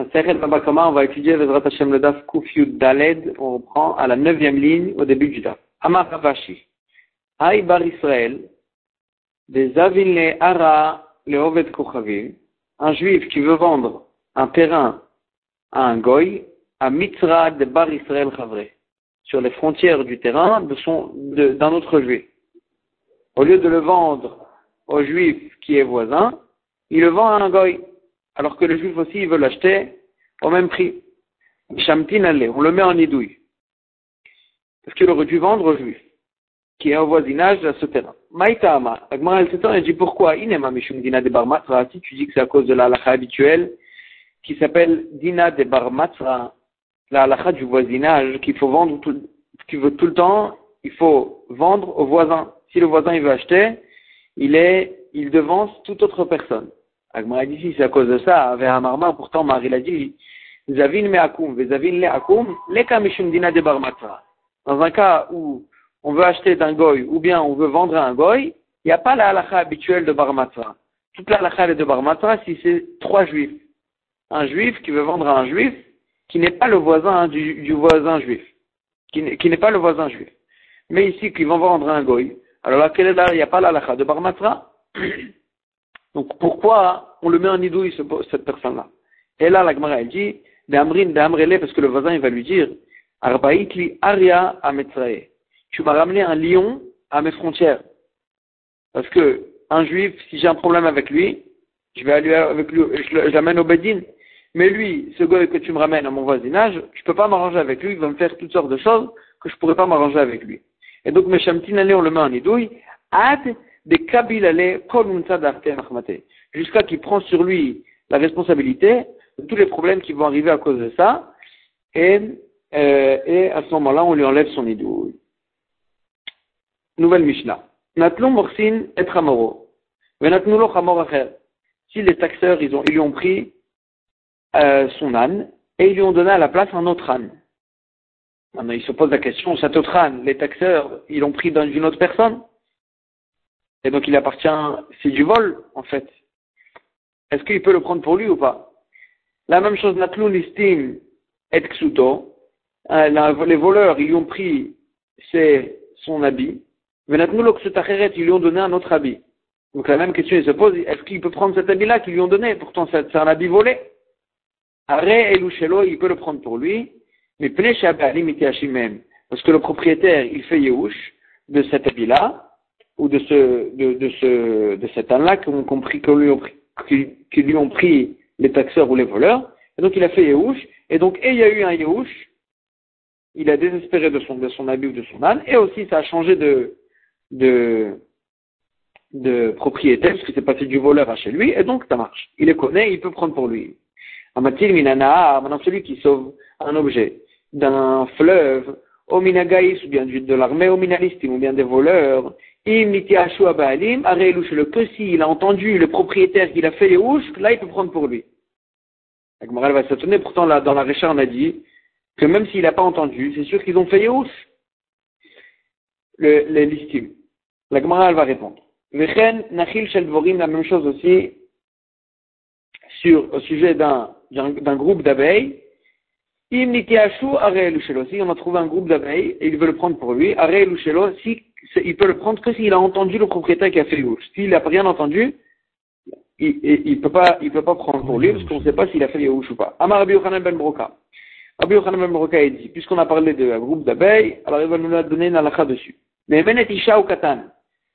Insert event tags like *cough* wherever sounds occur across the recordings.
on va étudier Vezrat Hashem le Daf Kuf Yud Daled, on reprend à la neuvième ligne au début du Daf. Amar Ravashi. Hay Bar Israël, des Avin Ara le Oved Kochavim, un juif qui veut vendre un terrain à un goy, à Mitra de Bar Israël Chavre, sur les frontières du terrain de son, d'un autre juif. Au lieu de le vendre au juif qui est voisin, il le vend à un goy alors que le juif aussi il veut l'acheter au même prix. Shamtin on le met en idouille. Parce qu'il aurait dû vendre au juif, qui est au voisinage de ce terrain. Maïtama, Agmar el dit pourquoi Inema Mishum Dina de Barmatra, si tu dis que c'est à cause de la halakha habituelle, qui s'appelle Dina de Barmatra, la halakha du voisinage, qu'il faut vendre tout, qu'il veut tout le temps, il faut vendre au voisin. Si le voisin il veut acheter, il est, il devance toute autre personne. Agmara dit si c'est à cause de ça, avec Amarma, pourtant Marie l'a dit, Zavin me'akum, le'akum, dina de. Dans un cas où on veut acheter d'un goy ou bien on veut vendre un goy, il n'y a pas la halakha habituelle de barmatra. Toute la halakha est de barmatra si c'est trois juifs. Un juif qui veut vendre à un juif qui n'est pas le voisin du, du voisin juif. Qui n'est pas le voisin juif. Mais ici, qui vont vendre un goy. Alors là, il n'y a pas la halakha de barmatra. *clears throat* Donc pourquoi on le met en idouille, cette personne-là? Et là, la Gemara, elle dit, parce que le voisin, il va lui dire, aria Tu m'as ramené un lion à mes frontières. Parce que un juif, si j'ai un problème avec lui, je vais aller avec lui, je l'amène au Bedin. Mais lui, ce gars que tu me ramènes à mon voisinage, je peux pas m'arranger avec lui, il va me faire toutes sortes de choses que je pourrais pas m'arranger avec lui. Et donc, mes chamtinales, on le met en idouille. Ad des Kabilale jusqu'à qu'il prend sur lui la responsabilité de tous les problèmes qui vont arriver à cause de ça, et, euh, et à ce moment-là, on lui enlève son idouille. Nouvelle Mishnah. Natlum morsin et ramoro. Si les taxeurs, ils, ont, ils lui ont pris euh, son âne, et ils lui ont donné à la place un autre âne. Maintenant, il se pose la question, cet autre âne, les taxeurs, ils l'ont pris d'une autre personne? Et donc il appartient, c'est du vol, en fait. Est-ce qu'il peut le prendre pour lui ou pas? La même chose, Natloun estime et Ksuto. Euh, les voleurs, ils lui ont pris son habit. Mais Natloun ils lui ont donné un autre habit. Donc la même question se pose, est-ce qu'il peut prendre cet habit-là qu'ils lui ont donné? Pourtant c'est un habit volé. Are Elushelo, il peut le prendre pour lui. Mais même. Parce que le propriétaire, il fait Yehush de cet habit-là ou de ce, de, ce, de cet âne-là qui compris, qui lui ont pris, lui ont pris les taxeurs ou les voleurs. Et donc il a fait Yehush. Et donc, et il y a eu un Yehush. Il a désespéré de son, de son habit ou de son âne. Et aussi, ça a changé de, de, de propriétaire, parce que c'est passé du voleur à chez lui. Et donc, ça marche. Il les connaît, il peut prendre pour lui. Amatil minana, maintenant celui qui sauve un objet d'un fleuve, au minagaïs, ou bien de l'armée, au minalistim, ou bien des voleurs, que s'il a entendu le propriétaire qu'il a fait les houches, là il peut prendre pour lui. La Gemara va s'étonner, pourtant là, dans la Récha on a dit que même s'il n'a pas entendu, c'est sûr qu'ils ont fait les houches. Le, les listim. La Gemara va répondre. Vechen, Nachil Shel la même chose aussi sur, au sujet d'un, groupe d'abeilles. Im si on a trouvé un groupe d'abeilles et il veut le prendre pour lui, si il peut le prendre que s'il a entendu le propriétaire qui a fait Yehush. S'il n'a rien entendu, il ne peut, pas, il peut pas prendre pour lui parce qu'on ne sait pas s'il a fait Yehush ou pas. Amar Rabbi Yochanan ben Broka. Rabbi Yochanan ben Broka dit, puisqu'on a parlé d'un groupe d'abeilles, alors il va nous donner une halakha dessus. Mais Benet Isha ou Katan,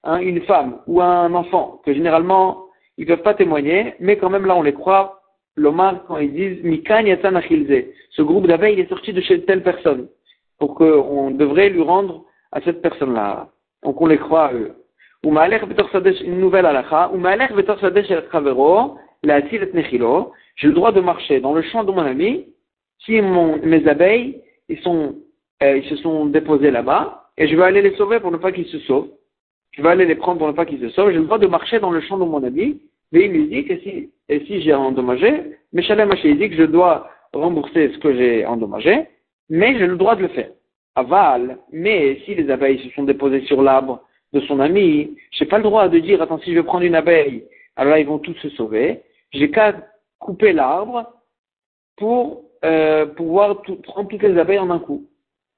hein, une femme ou un enfant, que généralement ils ne peuvent pas témoigner, mais quand même là on les croit, l'Omar quand ils disent Mikan Yatan Achilze, ce groupe d'abeilles est sorti de chez telle personne, pour qu'on devrait lui rendre à cette personne-là. Donc on les croit à eux. Une nouvelle halakha. J'ai le droit de marcher dans le champ de mon ami si mes abeilles ils, sont, euh, ils se sont déposés là-bas et je vais aller les sauver pour ne pas qu'ils se sauvent. Je vais aller les prendre pour ne pas qu'ils se sauvent. J'ai le droit de marcher dans le champ de mon ami. Mais il me dit que si, et si j'ai endommagé, Meshalem il dit que je dois rembourser ce que j'ai endommagé, mais j'ai le droit de le faire aval, mais si les abeilles se sont déposées sur l'arbre de son ami, j'ai pas le droit de dire, attends, si je vais prendre une abeille, alors là, ils vont tous se sauver. J'ai qu'à couper l'arbre pour euh, pouvoir prendre toutes les abeilles en un coup.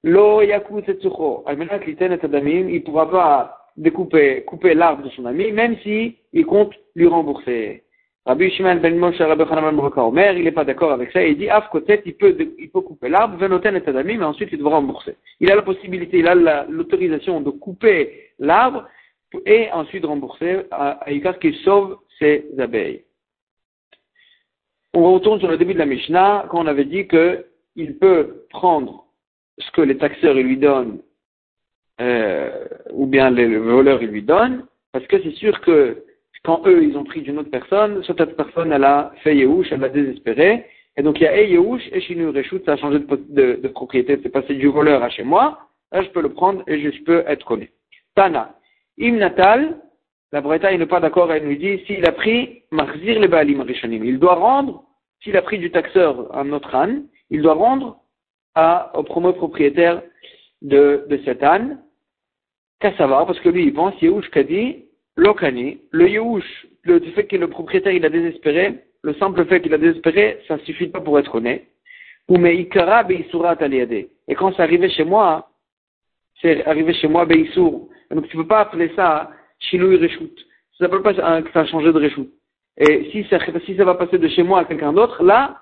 Lo yaku il pourra pas découper, couper l'arbre de son ami, même si il compte lui rembourser. Rabbi Shimon ben Moshe Rabbi Hanan ben Omer, il n'est pas d'accord avec ça, il dit, af kotet, il peut, il peut couper l'arbre, venoten et adamim, mais ensuite il devra rembourser. Il a la possibilité, il a l'autorisation de couper l'arbre et ensuite rembourser à, à qu'il sauve ses abeilles. On retourne sur le début de la Mishnah, quand on avait dit qu'il peut prendre ce que les taxeurs lui donnent, euh, ou bien les voleurs lui donnent, parce que c'est sûr que quand eux, ils ont pris d'une autre personne, cette personne, elle a fait Yehush, elle a désespéré, et donc il y a Yehush et Shinu Reshut, ça a changé de, de, propriété, c'est passé du voleur à chez moi, là je peux le prendre et je peux être connu. Tana, Im Natal, la Breta, il n'est pas d'accord, elle nous dit, s'il a pris Marzir le Baalim Rishonim, il doit rendre, s'il a pris du taxeur un autre âne, il doit rendre à, au premier propriétaire de, de cet âne, savoir, parce que lui, il pense, Yehush Kadi, Lokani, le Yehush, le fait que le propriétaire, il a désespéré, le simple fait qu'il a désespéré, ça ne suffit pas pour être honnête. Ou mais Ikara Beisurat Et quand c'est arrivé chez moi, c'est arrivé chez moi Beisur. Donc tu ne peux pas appeler ça Shiloui Reshut. Ça ne s'appelle pas que ça a changé de Reshut. Et si ça, va passer de chez moi à quelqu'un d'autre, là,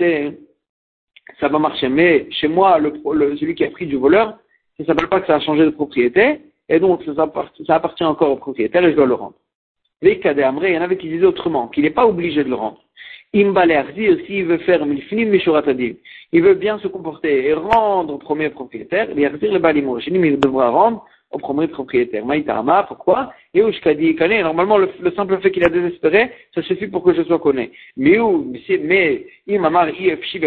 ça va marcher. Mais chez moi, celui qui a pris du voleur, ça ne s'appelle pas que ça a changé de propriété. Et donc, ça, appartient encore au propriétaire et je dois le rendre. Cas il y en avait qui disaient autrement, qu'il n'est pas obligé de le rendre. Imbalerzi s'il veut faire il veut bien se comporter et rendre au premier propriétaire, il devra rendre au premier propriétaire. Maïtama, pourquoi Et où je Normalement, le, simple fait qu'il a désespéré, ça suffit pour que je sois connu. Mais où Mais, il m'a s'il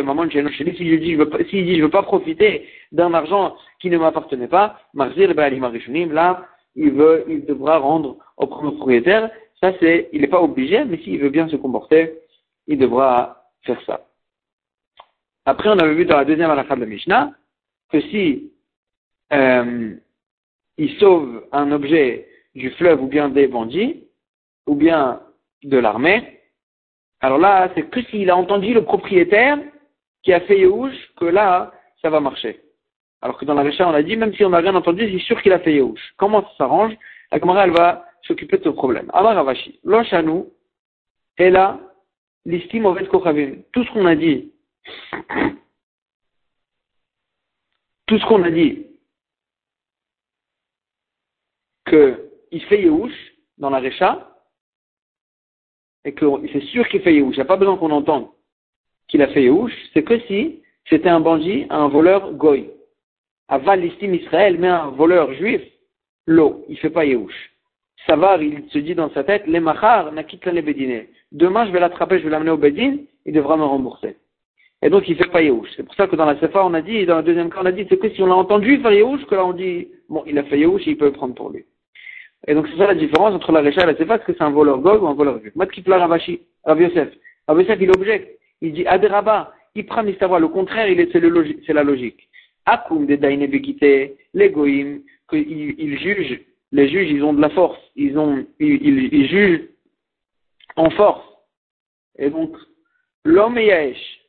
dit, s'il dit, je veux pas profiter d'un argent qui ne m'appartenait pas, Marzir là, il veut, il devra rendre au premier propriétaire. Ça, c'est, il n'est pas obligé, mais s'il veut bien se comporter, il devra faire ça. Après, on avait vu dans la deuxième halakha de la Mishnah que si euh, il sauve un objet du fleuve ou bien des bandits, ou bien de l'armée, alors là, c'est que s'il a entendu le propriétaire qui a fait Yehush, que là, ça va marcher. Alors que dans la Récha, on a dit, même si on n'a rien entendu, c'est sûr qu'il a fait Yehush. Comment ça s'arrange? La Gemara, elle va s'occuper de ce problème. Amar Ravashi, Lochanou, et là, l'istime au Tout ce qu'on a dit, tout ce qu'on a dit qu'il fait Yehush dans la Récha, et que c'est sûr qu'il fait Yehush, il n'y a pas besoin qu'on entende qu'il a fait Yehush, c'est que si c'était un bandit, un voleur goy. Aval l'estime Israël, mais un voleur juif, l'eau, il ne fait pas Yehush. Savar, il se dit dans sa tête, les machar, nakit les bedine. Demain, je vais l'attraper, je vais l'amener au bedin, il devra me rembourser. Et donc, il ne fait pas Yehush. C'est pour ça que dans la Sefa, on a dit, dans le deuxième cas, on a dit, c'est que si on l'a entendu faire Yehush, que là, on dit, bon, il a fait Yehush, il peut le prendre pour lui. Et donc c'est ça la différence entre la Récha et la Sefa, est-ce que c'est un voleur Gog ou un voleur juif Matkipla Ravashi, Rav Yosef. Rav Yosef, il objecte. Il dit, Aderaba, il prend savoir le contraire, est, c'est, la logique. Akum de Daine Bekite, les Goïm, qu'ils ils jugent, les juges, ils ont de la force, ils ont, ils, jugent en force. Et donc, l'homme Yaesh,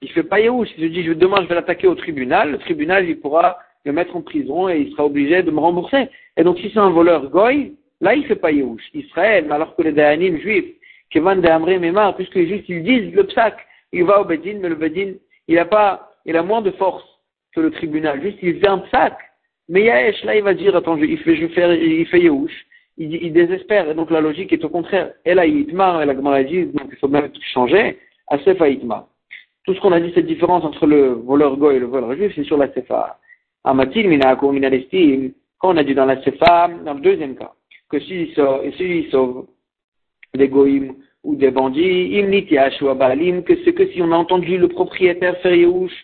il fait pas Yehush, il se dit, demain je vais l'attaquer au tribunal, le tribunal, il pourra le mettre en prison et il sera obligé de me rembourser. Et donc, si c'est un voleur goy, là, il fait pas Yehush. Israël, alors que les Dayanim juifs, des Amré Mémar, puisque les juifs, ils disent le psak, il va au Bedin, mais le Bedin, il a pas, il a moins de force que le tribunal. Juste, il fait un psak. Mais Yaesh, là, il va dire, attends, il fait, je il fait Yehush. Il, désespère, et donc la logique est au contraire. Et là, Itmar, et la Gemara dit, donc il faut même changer, à Sefa Itmar. Tout ce qu'on a dit, cette différence entre le voleur goy et le voleur juif, c'est sur la Sefa. Amatil minako minalestim, quand on a dit dans la Sefa, dans le deuxième cas, que s'il sauve, si sauve des goïms ou des bandits, imnitiash ou abalim, que c'est que si on a entendu le propriétaire faire Yehush,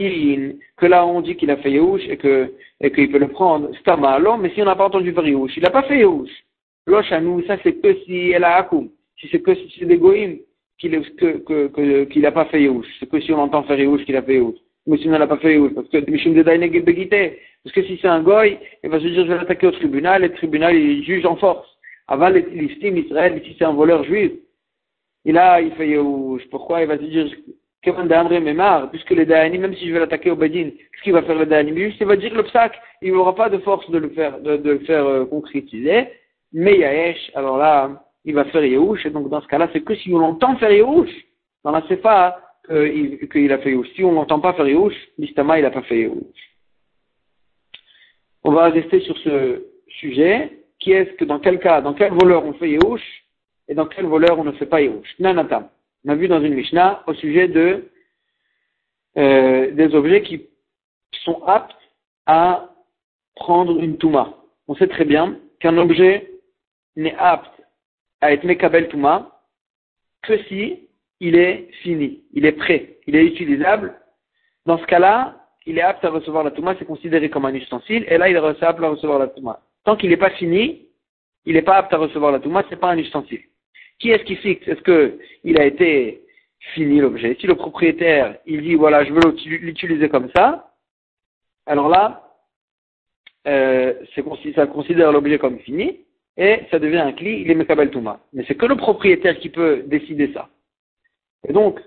in, que là on dit qu'il a fait Yehush et que, et qu'il peut le prendre, c'est mal, mais si on n'a pas entendu faire Yehush, il n'a pas fait Yehush. Nous, ça c'est que si elle a akum, si c'est que si c'est des goïms qu'il n'a pas fait Yehush, c'est que si on entend faire Yehush qu'il a fait Yehush mais sinon n'a pas fait parce que parce que si c'est un goy, il va se dire je vais l'attaquer au tribunal, et le tribunal il juge en force. Avant l'estime Israël, si c'est un voleur juif, il a, il fait Pourquoi il va se dire puisque les Dayanim, même si je vais l'attaquer au Badin, qu'est-ce qu'il va faire le Dayanim Juste, il va dire le psak, il n'aura pas de force de le faire, de, le faire euh, concrétiser. Mais Yaesh, alors là, il va faire Yehush, et donc dans ce cas-là, c'est que si on l'entend faire Yehush, dans la Sefa, qu'il a fait Yehush. Si on n'entend pas faire Yehush, l'Istama, il n'a pas fait Yehush. On va rester sur ce sujet, qui est-ce que dans quel cas, dans quel voleur on fait Yehush, et dans quel voleur on ne fait pas Yehush? Nanatam. On a vu dans une Mishnah au sujet de euh, des objets qui sont aptes à prendre une Touma. On sait très bien qu'un objet n'est apte à être Mekabel Touma que si il est fini, il est prêt, il est utilisable. Dans ce cas-là, il est apte à recevoir la Touma, c'est considéré comme un ustensile, et là il est apte à recevoir la Touma. Tant qu'il n'est pas fini, il n'est pas apte à recevoir la Touma, c'est pas un ustensile. Qui est-ce qui fixe? Est-ce que il a été fini l'objet? Si le propriétaire, il dit voilà, je veux l'utiliser comme ça, alors là, euh, ça considère l'objet comme fini et ça devient un cli, il est Mekabel Touma. Mais c'est que le propriétaire qui peut décider ça. Et donc,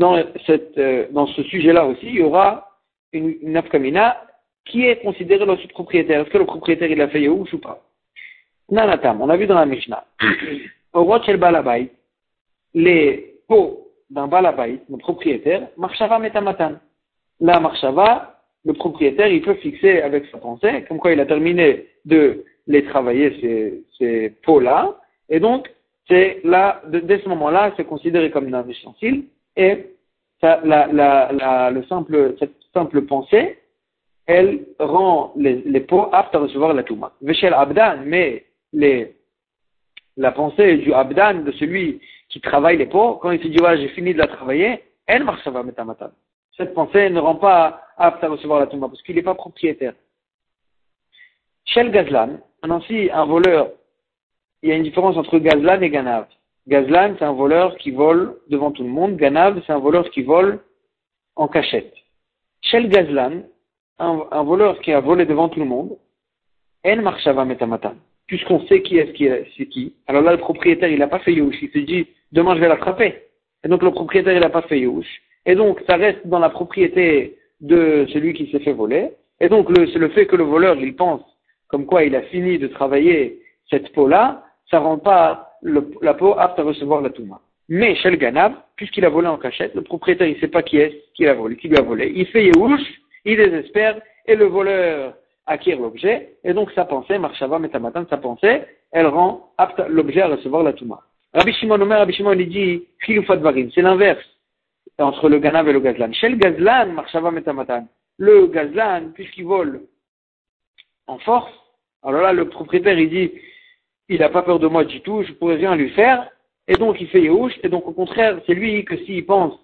euh, dans ce sujet-là aussi, il y aura une, une afkamina qui est considérée le propriétaire. Est-ce que le propriétaire il a fait ou pas? Nanatam, on a vu dans la Mishnah. *coughs* Au roi Balabait, les pots d'un Balabait, le propriétaire, Marshava Metamatan. Là, Marshava, le propriétaire, il peut fixer avec sa pensée, comme quoi il a terminé de les travailler, ces, ces pots-là, et donc, c'est là, dès ce moment-là, c'est considéré comme un ustensile, et ça, la, la, la, le simple, cette simple pensée, elle rend les, les pots aptes à recevoir la touma. Veshel Abdan, mais la pensée du Abdan, de celui qui travaille les pots, quand il se dit, ouais, j'ai fini de la travailler, elle marche, ça va mettre Cette pensée ne rend pas apte à recevoir la touma, parce qu'il n'est pas propriétaire. Shel Gazlan, maintenant si un voleur il y a une différence entre Gazlan et Ganav. Gazlan, c'est un voleur qui vole devant tout le monde. Ganav, c'est un voleur qui vole en cachette. Shel Gazlan, un, voleur qui a volé devant tout le monde, En Marshava Metamatan. Puisqu'on sait qui est-ce qui c'est qui. Alors là, le propriétaire, il n'a pas fait Youch. Il se dit, demain, je vais l'attraper. Et donc, le propriétaire, il n'a pas fait Youch. Et donc, ça reste dans la propriété de celui qui s'est fait voler. Et donc, c'est le fait que le voleur, il pense comme quoi il a fini de travailler cette peau-là, ça rend pas la peau apte à recevoir la touma. Mais chez le Ganav, puisqu'il a volé en cachette, le propriétaire il sait pas qui est qui a volé, qui lui a volé. Il fait Yehush, il désespère, et le voleur acquiert l'objet, et donc sa pensée, Marshava Metamatan, sa pensée, elle rend apte l'objet à recevoir la touma. Rabbi Shimon Omer, Rabbi Shimon il dit, c'est l'inverse entre le Ganav et le Gazlan. Chez le Gazlan, Marshava Metamatan, le Gazlan, puisqu'il vole en force, alors là, le propriétaire, il dit, il n'a pas peur de moi du tout, je pourrais rien lui faire, et donc il fait Yehush, et donc au contraire, c'est lui que s'il pense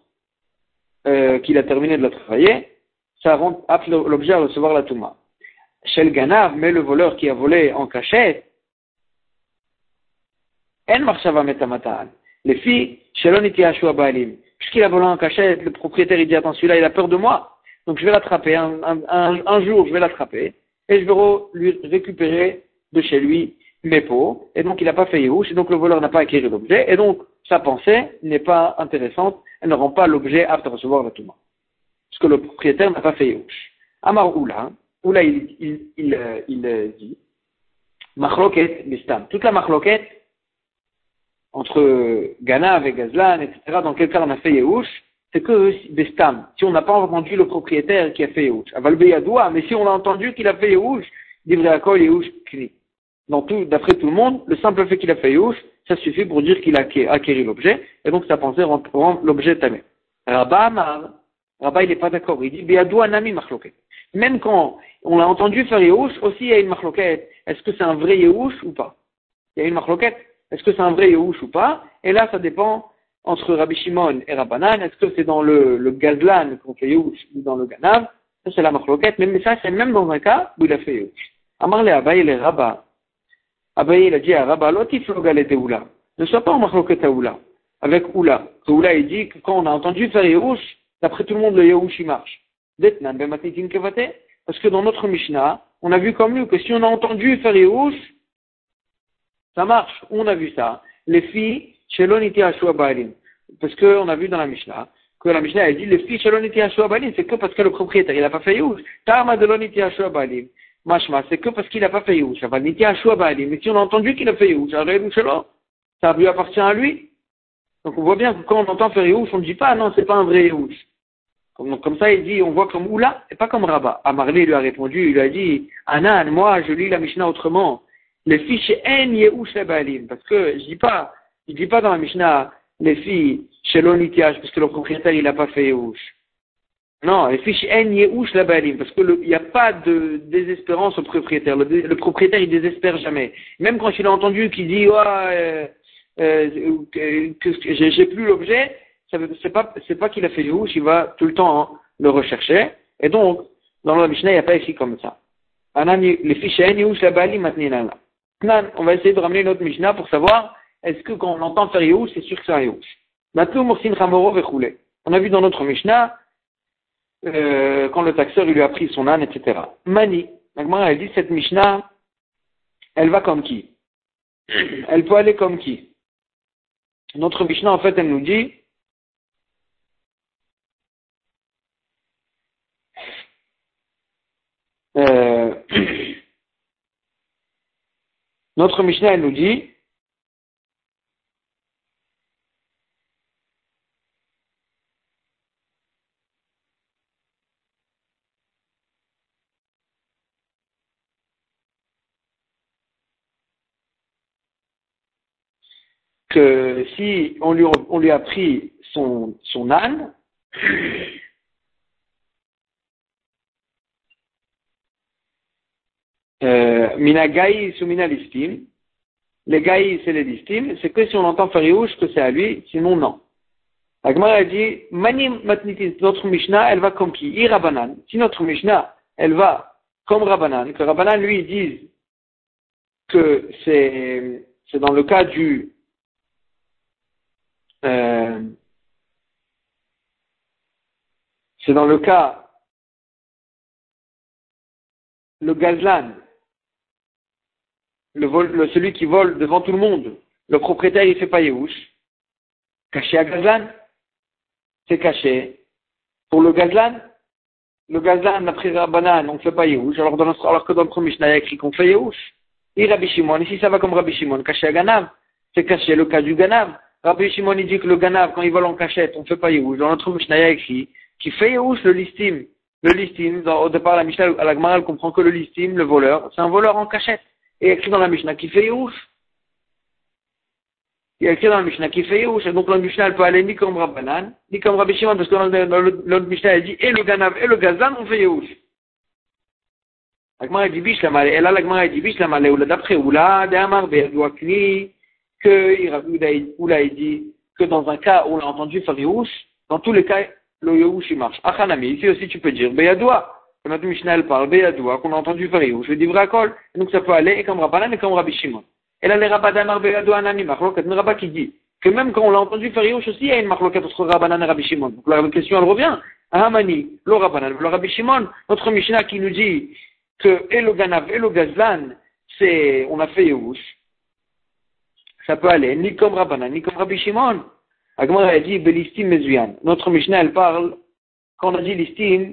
euh, qu'il a terminé de la travailler, ça rend l'objet à recevoir la Touma. Chez le Ganav, mais le voleur qui a volé en cachette, En Marshava Metamatan. Les filles, Sheloniti Ashua Baalim. Puisqu'il a volé en cachette, le propriétaire il dit, attends, celui-là il a peur de moi, donc je vais l'attraper, un, un, jour je vais l'attraper, et je vais lui récupérer de chez lui mes pots, et donc il n'a pas fait Yehush, et donc le voleur n'a pas acquis l'objet, et donc sa pensée n'est pas intéressante, elle ne rend pas l'objet apte à recevoir le Touma. Parce que le propriétaire n'a pas fait Yehush. Amar Oula, Oula il, il, il, euh, euh, dit, Machloket Bistam. Toute la Machloket, entre Ganav et Gazlan, etc., dans quel cas on a fait Yehush, c'est que Bestam. Si on n'a pas entendu le propriétaire qui a fait Yehush. Avalbeyadoua, mais si on a entendu qu'il a fait Yehush, Divreakol Yehush Kli d'après tout le monde, le simple fait qu'il a fait Youch, ça suffit pour dire qu'il a acquéri l'objet, et donc sa pensée rend, l'objet tamé. Rabba Amar, Rabba il n'est pas d'accord, il dit, Biadou Anami Machloket. Même quand on l'a entendu faire Yehush, aussi il y a une Machloket. Est-ce que c'est un vrai Yehush ou pas? Il y a une Machloket. Est-ce que c'est un vrai Yehush ou pas? Et là, ça dépend entre Rabbi Shimon et Rabbanan. Est-ce que c'est dans le, le Gazlan qu'on fait Yehush ou dans le Ganav? Ça, c'est la Machloket. Mais ça, c'est même dans un cas où il a fait Yehush. Amar le Abba, il est Rabba. Abaye, il a dit à Rabba, Oula. Ne sois pas en machloket Oula. Avec Oula. Oula, il dit que quand on a entendu faire Yehush, d'après tout le monde, le Yehush, il marche. Parce que dans notre Mishnah, on a vu comme lui que si on a entendu faire Yehush, ça marche. On a vu ça. Les filles, Baalim. Parce qu'on a vu dans la Mishnah que la Mishnah a dit, le fils Shaloniti Balim, c'est que parce que le propriétaire, il n'a pas fait Youch. Tama de l'Oniti Balim. Mashma, c'est que parce qu'il n'a pas fait Balim. Mais si on a entendu qu'il a fait Youch, ça lui appartient à lui. Donc on voit bien que quand on entend faire Youch, on ne dit pas, non, c'est pas un vrai Youch. Comme, comme, ça, il dit, on voit comme Oula, et pas comme Rabat. Amarli lui a répondu, il lui a dit, Anan, moi, je lis la Mishnah autrement. Le fils En Yehush Balim. Parce que je dis dis pas dans la Mishnah, les filles chez parce que le propriétaire, il n'a pas fait Yehush. Non, les filles chez En Yehush Balim. Parce qu'il n'y a pas de désespérance au propriétaire. Le, propriétaire, il désespère jamais. Même quand il a entendu qu'il dit, euh, euh, que, j'ai plus l'objet, c'est pas, pas qu'il a fait Yehush, il va tout le temps le rechercher. Et donc, dans la Mishnah, il n'y a pas écrit comme ça. Les fiches maintenant. On va essayer de ramener notre Mishnah pour savoir est-ce que quand on entend faire Yehush, c'est sûr que c'est un Yehush. On a vu dans notre Mishnah, euh, quand le taxeur lui a pris son âne, etc. Mani, elle dit cette Mishnah, elle va comme qui? Elle peut aller comme qui? Notre Mishnah, en fait, elle nous dit, euh, *coughs* notre Mishnah, elle nous dit, que si on lui, on lui a pris son, son âne, euh, mina gaïs ou mina listim, les gaïs et les listim, c'est que si on entend fariouche que c'est à lui, sinon non. Agmar a dit, manim matnitis, notre Mishnah, elle va comme qui? I Rabanan. Si notre Mishnah, elle va comme Rabanan, que Rabanan lui dise que c'est dans le cas du, euh, c'est dans le cas, le gazlan, celui qui vole devant tout le monde, le propriétaire il fait pas Yehush, caché à gazlan, c'est caché. Pour le gazlan, le gazlan, après Rabbanan, on ne fait pas Yehush, alors, que dans le premier Mishnah, il écrit qu'on fait Yehush. Et Rabbi Shimon, ici ça va comme Rabbi Shimon, caché à Ganav, c'est caché le cas du Ganav. Rabbi Shimon dit que le ganav, quand il vole en cachette, on ne fait pas Yehush. Dans notre Mishnah écrit qui fait Yehush le listim. Le listim, au départ, la Mishnah, à la Gemara, elle comprend que le listim, le voleur, c'est un voleur en cachette. Et écrit dans la Mishnah qui fait Yehush. Il y a écrit dans la Mishnah qui fait Yehush. Et donc la Mishnah, elle peut aller ni comme Rabbanan, ni comme Rabbi Shimon, parce que dans l'autre Mishnah, elle dit et le ganav et le gazan, on fait Yehush. La Gemara dit bish la malé. Et là, la Gemara dit bish la malé. Ou d'après, ou là, d'amar, que Oula dit que dans un cas où on a entendu faire dans tous les cas, le Yehush il marche. Achanami, ici aussi tu peux dire Beyadoua. Comme la Mishnah parle, Beyadoua, qu'on a entendu faire je dis. Donc ça peut aller et comme Rabbanan et comme Rabbi Shimon. Et là, les Rabbanan Beyadoua Anani, Marlokat, un Rabba qui dit que même quand on l'a entendu faire aussi, il y a une Marlokat entre Rabbanan et Rabbi Shimon. Donc la question elle revient. Ahamani, le Rabbanan, le Rabbi Shimon, notre Mishnah qui nous dit que et le Ganav et le Gazlan, c'est, on a fait Yehush ça peut aller ni comme Rabbanan, ni comme Rabbi Shimon. Agmar a dit Belistim Mezuyan. Notre Mishnah, elle parle, quand on a dit listim,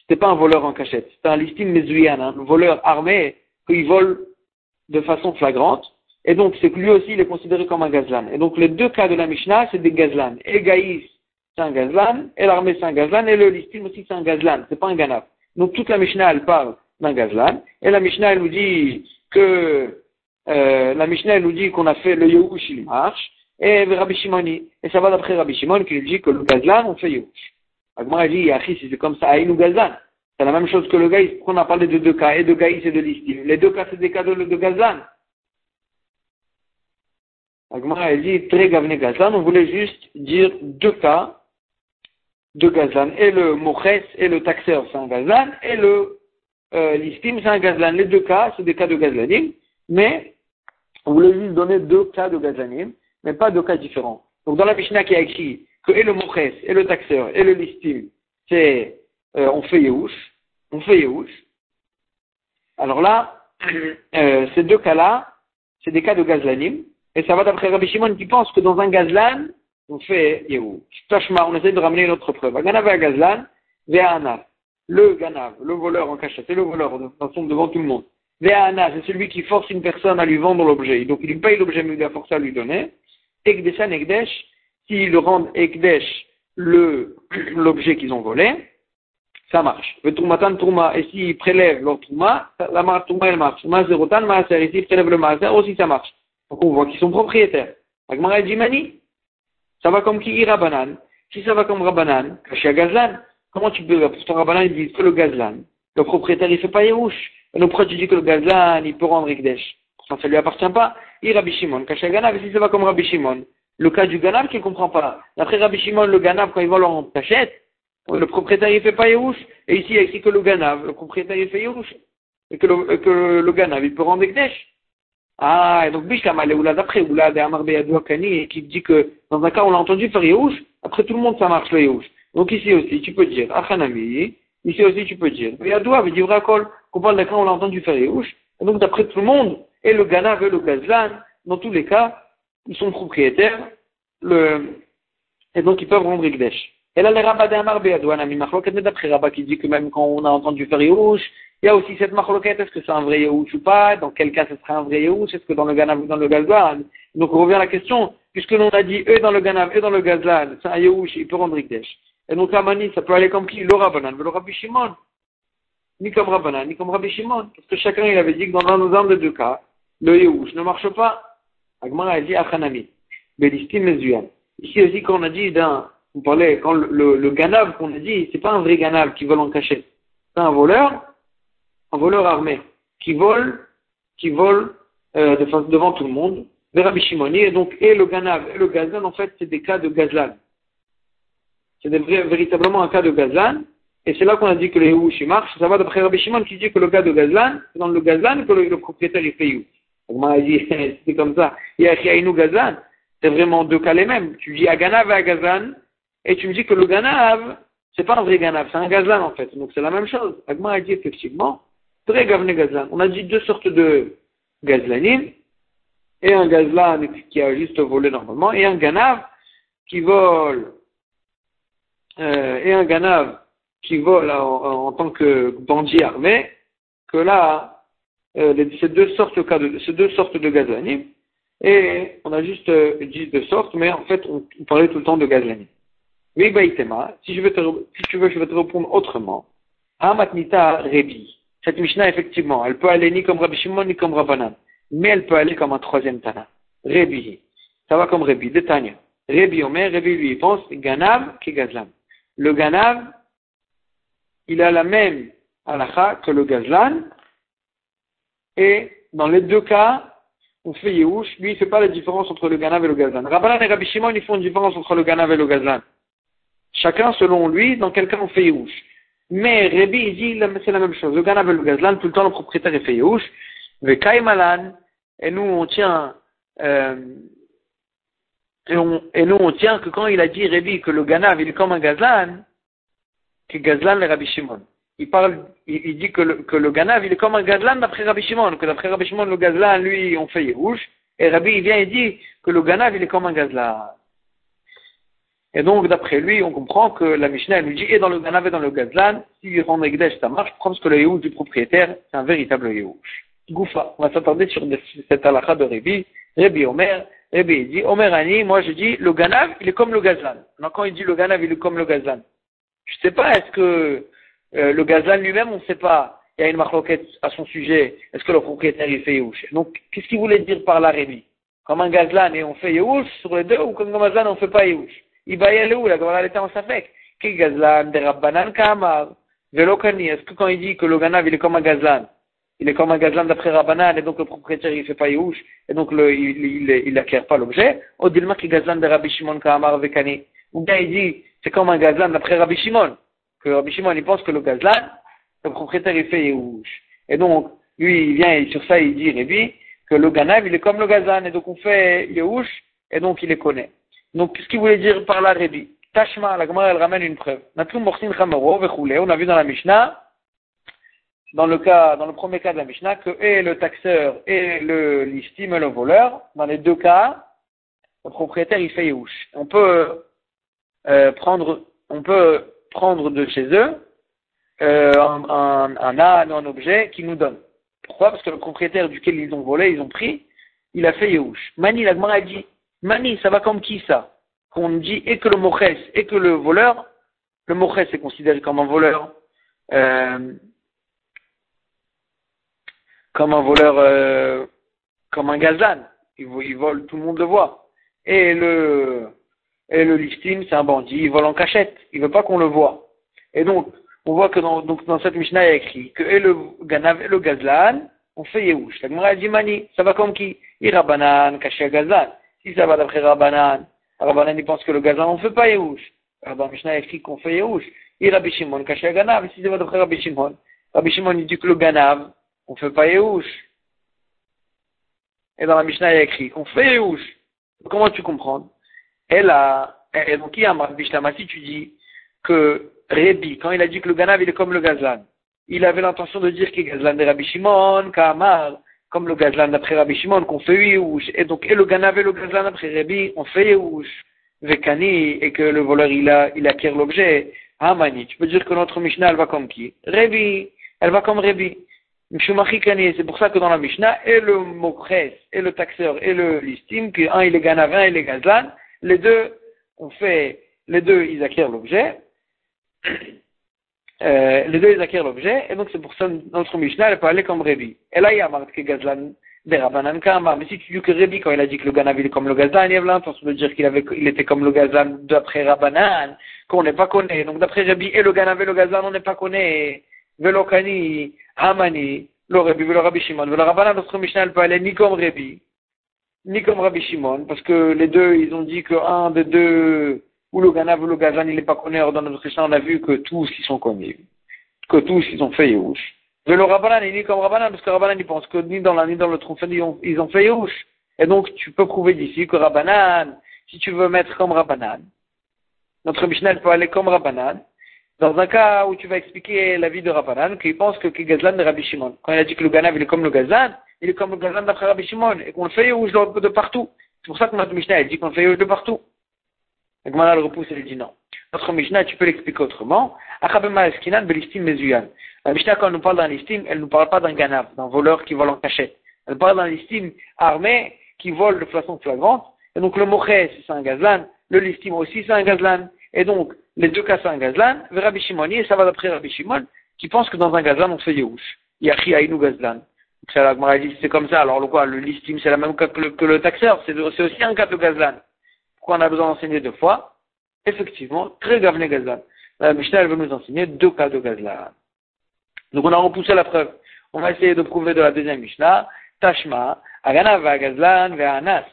c'était pas un voleur en cachette, c'était un listim Mezuyan, un voleur armé, qu'il vole de façon flagrante. Et donc, c'est que lui aussi, il est considéré comme un gazlan. Et donc, les deux cas de la Mishnah, c'est des gazlan. Et Gaïs, c'est un gazlan, et l'armée, c'est un gazlan, et le listim aussi, c'est un gazlan. C'est pas un ganaf. Donc, toute la Mishnah, elle parle d'un gazlan. Et la Mishnah, elle nous dit que euh, la Mishnah nous dit qu'on a fait le Yehush, il marche, et Rabbi Shimoni. Et ça va d'après Rabbi Shimon qui nous dit que le Gazlan, on fait Yehush. Agmar dit, Achi, si c'est comme ça, Aïnou Gazlan. C'est la même chose que le Gaïs. Pourquoi on a parlé de deux cas, et de Gaïs et de Listim Les deux cas, c'est des cas de, de Gazlan. Agmar dit, très gavne Gazlan, on voulait juste dire deux cas de Gazlan. Et le Moches et le taxeur, c'est un Gazlan, et le euh, Listim, c'est un Gazlan. Les deux cas, c'est des cas de Gazlanim. Mais on voulait juste donner deux cas de gazanim, mais pas deux cas différents. Donc dans la Mishnah qui a écrit que et le moches, et le taxeur, et le listim, c'est euh, on fait Yehush, on fait Yehush. Alors là, euh, ces deux cas-là, c'est des cas de gazlanim, et ça va d'après Rabbi Shimon qui pense que dans un gazlan, on fait Yehou. Tashma, on essaie de ramener une autre preuve. Ganav et Gazlan. Le Ganav, le voleur en cachette, c'est le voleur, de façon devant tout le monde. Ve'ana, c'est celui qui force une personne à lui vendre l'objet. Donc il lui paye l'objet, mais il a forcé à lui donner. Ekdeshan, Ekdesh, s'ils le rendent Ekdesh, *clears throat* l'objet qu'ils ont volé, ça marche. Le Tourmatan Tourma, et s'ils prélèvent leur Tourma, la Tourma elle marche. Mazerotan, Maaser, et s'ils prélèvent le Maaser, aussi ça marche. Donc on voit qu'ils sont propriétaires. Agmara dit Mani, ça va comme qui ira banane. Si ça va comme Rabanan, à Gazlan, comment tu peux, pour ton Rabanan, il dit que le Gazlan, le propriétaire, il fait pas Yerouche. Tu dis que le Gazlan, il peut rendre Ekdesh? Ça, ça lui appartient pas. Il Rabbi Shimon, caché à Ganav, si ça va comme Rabbi Shimon, le cas du Ganav qu'il comprend pas. D'après Rabbi Shimon, le Ganav, quand il vole en cachette, le propriétaire, il fait pas Yerouche. Et ici, il y a écrit que le Ganav, le propriétaire, il fait Yerouche. Et que le, que le Ganav, il peut rendre Ekdesh. Ah, et donc Bishlam Oula d'après Oula de qui dit que dans un cas on l'a entendu faire Yehush, après tout le monde ça marche le Yehush. Donc ici aussi tu peux dire Achanami, ici aussi tu peux dire Yadoua veut d'un cas on l'a entendu faire Yehush, et donc d'après tout le monde, et le Ganav et le Gazlan, dans tous les cas, ils sont propriétaires, et donc ils peuvent rendre Ikdesh. Et là, les rabbins d'Amar Beyadoua, Nami Machloket, d'après Rabat qui dit que même quand on a entendu faire Yehush, il y a aussi cette marloquette, est-ce que c'est un vrai Yehush ou pas? Dans quel cas ce serait un vrai Yehush Est-ce que dans le Ganav ou dans le Gazlan? Donc on revient à la question, puisque l'on a dit eux dans le Ganav, eux dans le Gazlan, c'est un Yehush, il peut rendre Ikdesh. Et donc la ça peut aller comme qui? Le Rabbanan, le Rabbi Shimon. Ni comme Rabbanan, ni comme Rabbi Shimon. Parce que chacun, il avait dit que dans un des deux cas, le Yehush ne marche pas. Agmara a dit Achanami. Belistim Mezuyan. Ici aussi, quand on a dit d'un, on parlait, quand le, le, le Ganav qu'on a dit, c'est pas un vrai Ganav qui vole en cachette. C'est un voleur un voleur armé qui vole, qui vole euh, devant tout le monde, vers Rabbi et donc et le Ganav et le Gazlan, en fait, c'est des cas de Gazlan. C'est véritablement un cas de Gazlan, et c'est là qu'on a dit que le Yehush marche. Ça va d'après Rabbi Shimon qui dit que le cas de Gazlan, c'est dans le Gazlan que le, propriétaire Yehush. Donc, on a dit, c'est comme ça. Il y a Chiaïnou Gazlan. C'est vraiment deux cas les mêmes. Tu dis à Ganav et à Gazlan, et tu me dis que le Ganav, c'est pas un vrai Ganav, c'est un Gazlan en fait. Donc c'est la même chose. Agma a dit effectivement, on a dit deux sortes de gazlanim, et un gazlan qui a juste volé normalement, et un ganav qui vole, euh, et un ganav qui vole en, tant que bandit armé, que là, euh, ces deux sortes de, ces deux sortes de gazlanim, et on a juste euh, dit deux sortes, mais en fait, on, parlait tout le temps de gazlanim. Mais si je veux si tu veux, je vais te répondre autrement. Amatnita Rebi. Cette Mishnah, effectivement, elle peut aller ni comme Rabbi Shimon ni comme Rabbanan, mais elle peut aller comme un troisième Tana. Rebi. Ça va comme Rebi, de Tanya. Rebi Omer, Rebi lui, il pense Ganav qui Gazlan. Le Ganav, il a la même halakha que le Gazlan, et dans les deux cas, on fait Yehush, lui il ne fait pas la différence entre le Ganav et le Gazlan. Rabbanan et Rabbi Shimon, ils font une différence entre le Ganav et le Gazlan. Chacun selon lui, dans quel cas on fait Yehush. Mais Rébi, il dit, c'est la même chose. Le Ganav et le Gazlan, tout le temps, le propriétaire est fait Yehush. Le Kaimalan, et nous, on tient, euh, et, nous, on tient que quand il a dit Rébi que le Ganav, il est comme un Gazlan, que Gazlan le Rabbi Shimon. Il parle, il, dit que le, que le Ganav, il est comme un Gazlan d'après Rabbi Shimon, que d'après Rabbi Shimon, le Gazlan, lui, on fait Yehush. Et Rabbi, il vient et dit que le Ganav, il est comme un Gazlan. Et donc, d'après lui, on comprend que la Mishnah, elle nous dit, et dans le Ganav et dans le Gazlan, si rend Egdesh, ça marche, parce que le Yehush du propriétaire, c'est un véritable Yehush. Goufa. On va s'attarder sur cette halakha de Rébi. Rébi Omer, Rébi dit, Omer Ani, moi je dis, le Ganav, il est comme le Gazlan. Donc, quand il dit le Ganav, il est comme le Gazlan. Je sais pas, est-ce que euh, le Gazlan lui-même, on ne sait pas, il y a une marloquette à son sujet, est-ce que le propriétaire, il fait Yehush? Donc, qu'est-ce qu'il voulait dire par là, Rébi Comme un Gazlan et on fait Yehush sur les deux, ou comme un Gazlan, on ne fait pas Yehush? Il va y aller où? La Gemara était en safek. Qui gazlan de Rabbanan Kamar Velo Kani. Est-ce que quand il dit que le ganav il est comme un gazlan, il est comme un gazlan d'après Rabbanan et donc le propriétaire il fait pas Yehush et donc le, il, il, il acquiert pas l'objet. Ou Dilma qui gazlan de Rabbi Shimon Kamar Vekani. Ou bien il dit c'est comme un gazlan d'après Rabbi Shimon. Que Rabbi Shimon il pense que le gazlan, le propriétaire il fait Yehush. Et donc lui il vient sur ça il dit Rébi que le ganav il est comme le gazlan et donc on fait Yehush et donc il les connaît. Donc, qu'est-ce qu'il voulait dire par là, Rébi Tashma, la Gemara, elle ramène une preuve. On a vu dans la Mishnah, dans le cas, dans le premier cas de la Mishnah, que et le taxeur et le l'istime le voleur, dans les deux cas, le propriétaire il fait Yehush. On peut euh, prendre, on peut prendre de chez eux euh, un, âne, un objet qui nous donne. Pourquoi? Parce que le propriétaire duquel ils ont volé, ils ont pris, il a fait Yehush. Mani, la a dit, Mani, ça va comme qui ça? Qu'on dit et que le mochès et que le voleur, le mochès est considéré comme un voleur, euh, comme un voleur, comme un gazan. Il, il vole, tout le monde le voit. Et le, et le listim, c'est un bandit, il vole en cachette, il veut pas qu'on le voit. Et donc, on voit que dans, donc, dans cette Mishnah, il y a écrit que et le Ganav et le Gazlan, on fait Yehush. La Gemara dit Mani, ça va comme qui? Irabanan, caché Gazlan. Si ça va d'après Rabbanan, Rabbanan, il pense que le Gazlan, on fait pas Yehush. Dans Mishnah, il écrit qu'on fait Yehush. Irabi Shimon, caché Ganav. Si ça va d'après Rabbi Shimon, Rabbi Shimon, il dit que le Ganav, on fait pas Yehush. Et dans la Mishnah, il y a écrit qu'on fait Yehush. Comment tu comprends? Et là, et donc, il a un si tu dis que Rébi, quand il a dit que le Ganav, il est comme le Gazlan, il avait l'intention de dire est Gazlan de Rabbi Shimon, Kamar, comme le Gazlan d'après Rabbi Shimon, qu'on fait Yehush. Et donc, et le Ganav et le Gazlan d'après Rébi, on fait Yehush. Vekani, et que le voleur, il, a, il acquiert l'objet. Hamani, tu peux dire que notre Mishnah, elle va comme qui? Rébi, elle va comme Rébi. C'est pour ça que dans la Mishnah, et le Mokres, et le taxeur, et le listim, qu'un il est Ganavin et les Gazlan, les deux, on fait, les deux, ils acquièrent l'objet. Euh, les deux, ils acquièrent l'objet, et donc c'est pour ça que notre Mishnah, elle peut aller comme Rébi. Et là, il y a marqué Gazlan des Rabbanan Kama. Mais si tu dis que Rébi, quand il a dit que le Ganav, comme le Gazlan, il y avait l'intention de dire qu'il avait, il était comme le Gazlan d'après Rabbanan, qu'on n'est pas connu. Donc d'après Rébi, et le Ganav et le Gazlan, on n'est pas connu. Velokani, Hamani, le Rébi, le Rabbi Shimon. Le Rabbanan, notre Mishnah, elle peut aller ni comme Rébi, ni comme Rabbi Shimon, parce que les deux, ils ont dit que un des deux, ou le Ganav ou le Gazan, il n'est pas connu. dans notre Mishnah, on a vu que tous, ils sont connus. Que tous, ils ont fait Yehush. Mais le Rabbanan, il est comme Rabbanan, parce que Rabbanan, il pense que ni dans la, ni dans le Tromphen, ils ont, ils ont fait Yehush. Et donc, tu peux prouver d'ici que Rabbanan, si tu veux mettre comme Rabbanan, notre Mishnah, peut aller comme Rabbanan, dans un cas où tu vas expliquer la vie de Rabbanan, qu'il pense que Gazlan de Rabbi Shimon. Quand il a dit que le Ganav, il est comme le Gazlan, il est comme le Gazlan d'après Rabbi Shimon, et qu'on le fait Yehush de partout. C'est pour ça que notre Mishnah, elle dit qu'on le fait Yehush de partout. La Gemara le repousse et lui dit non. Notre Mishnah, tu peux l'expliquer autrement. La Mishnah, quand elle nous parle d'un listim, elle ne nous parle pas d'un ganav, d'un voleur qui vole en cachette. Elle parle d'un listim armé qui vole de façon flagrante. Et donc le moché, c'est un gazlan. Le listim aussi, c'est un gazlan. Et donc, les deux cas, c'est un gazlan. Rabbi Shimon, et ça va d'après Rabbi Shimon, qui pense que dans un gazlan, on fait yehush. Yachi aïnou gazlan. C'est comme ça. Alors, le quoi, le listim, c'est la même cas que le, taxeur. C'est aussi un cas de gazlan qu'on a besoin d'enseigner deux fois, effectivement, très gavne gazlan. La Mishnah, elle veut nous enseigner deux cas de gazlan. Donc on a repoussé la preuve. On va essayer de prouver de la deuxième Mishnah, Tashma, Aganav Gazlan, Ve'anas.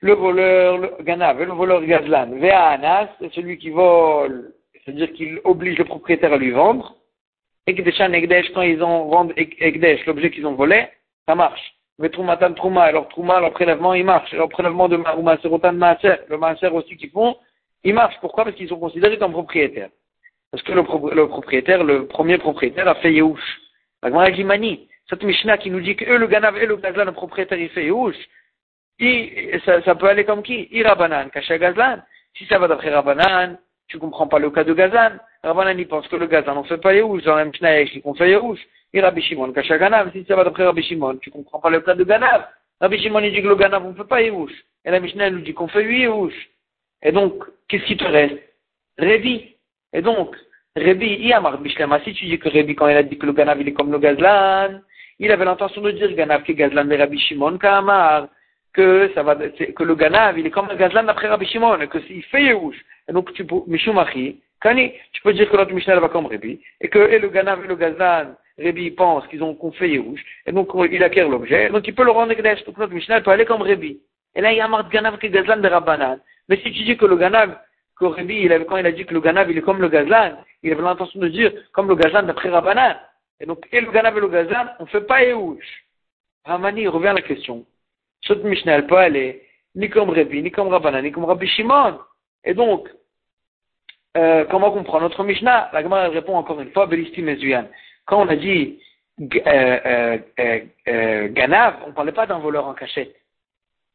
Le voleur, le Ganav, le voleur Gazlan, Ve'anas, c'est celui qui vole, c'est-à-dire qu'il oblige le propriétaire à lui vendre. Ekdeshan, Ekdesh, quand ils ont vendu Ekdesh, l'objet qu'ils ont volé, ça marche. Mais Troumatan Trouma, alors Trouma, leur prélèvement, il marche. Leur prélèvement de Maaser, Maaser, le Maaser aussi qu'ils font, il marche. Pourquoi? Parce qu'ils sont considérés comme propriétaires. Parce que le, propriétaire, le premier propriétaire a fait Yehush. La Gemara cette Mishnah qui nous dit que eux, le Ganav et le Gazlan, le propriétaire, il fait Yehush, ça, ça, peut aller comme qui? Irabanan, Kacha Gazlan. Si ça va d'après Rabanan, tu comprends pas le cas de Gazlan. Rabanan, il pense que le Gazlan, on fait pas Yehush. Dans la Mishnah, il qu'on fait Yehush. Et Rabbi Shimon, Kacha Ganav, si ça va d'après Rabbi Shimon, tu comprends pas le cas de Ganav. Rabbi Shimon, il dit que le Ganav, on fait pas Yehush. Et la Mishnah, nous dit qu'on fait Yehush. Et donc, qu'est-ce qui te reste? Rébi. Et donc, Rébi, Iyamar Bishlema, si tu dis que Rébi, quand il a dit que le Ganav, il est comme le Gazlan, il avait l'intention de dire Ganav qui est Gazlan de Rabbi Shimon, Kamar, que ça va, que le Ganav, il est comme le Gazlan d'après Rabbi Shimon, et que s'il fait Yehush. Et donc, tu peux, Mishumachi, Kani, tu peux dire que notre Mishnah, va comme Rébi, et que et le Ganav et le Gazlan, Rébi pense qu'ils ont qu'on fait et donc il acquiert l'objet, donc il peut le rendre Ekdesh. Donc notre Mishnah peut aller comme Rébi. Et là, il y a un Ganav qui est Gazlan de Rabbanan. Mais si tu dis que le Ganav, que Rébi, il avait, quand il a dit que le Ganav, il est comme le Gazlan, il avait l'intention de dire comme le Gazlan d'après Rabbanan. Et donc, et le Ganav et le Gazlan, on ne fait pas Yehush. Ramani, revient à la question. Cette Mishnah, elle peut aller ni comme Rébi, ni comme Rabbanan, ni comme Rabbi Shimon. Et donc, euh, comment comprendre notre Mishnah La Gemara répond encore une fois, Belistim Mezuyan quand on a dit euh, euh, euh, euh, Ganav, on ne parlait pas d'un voleur en cachette.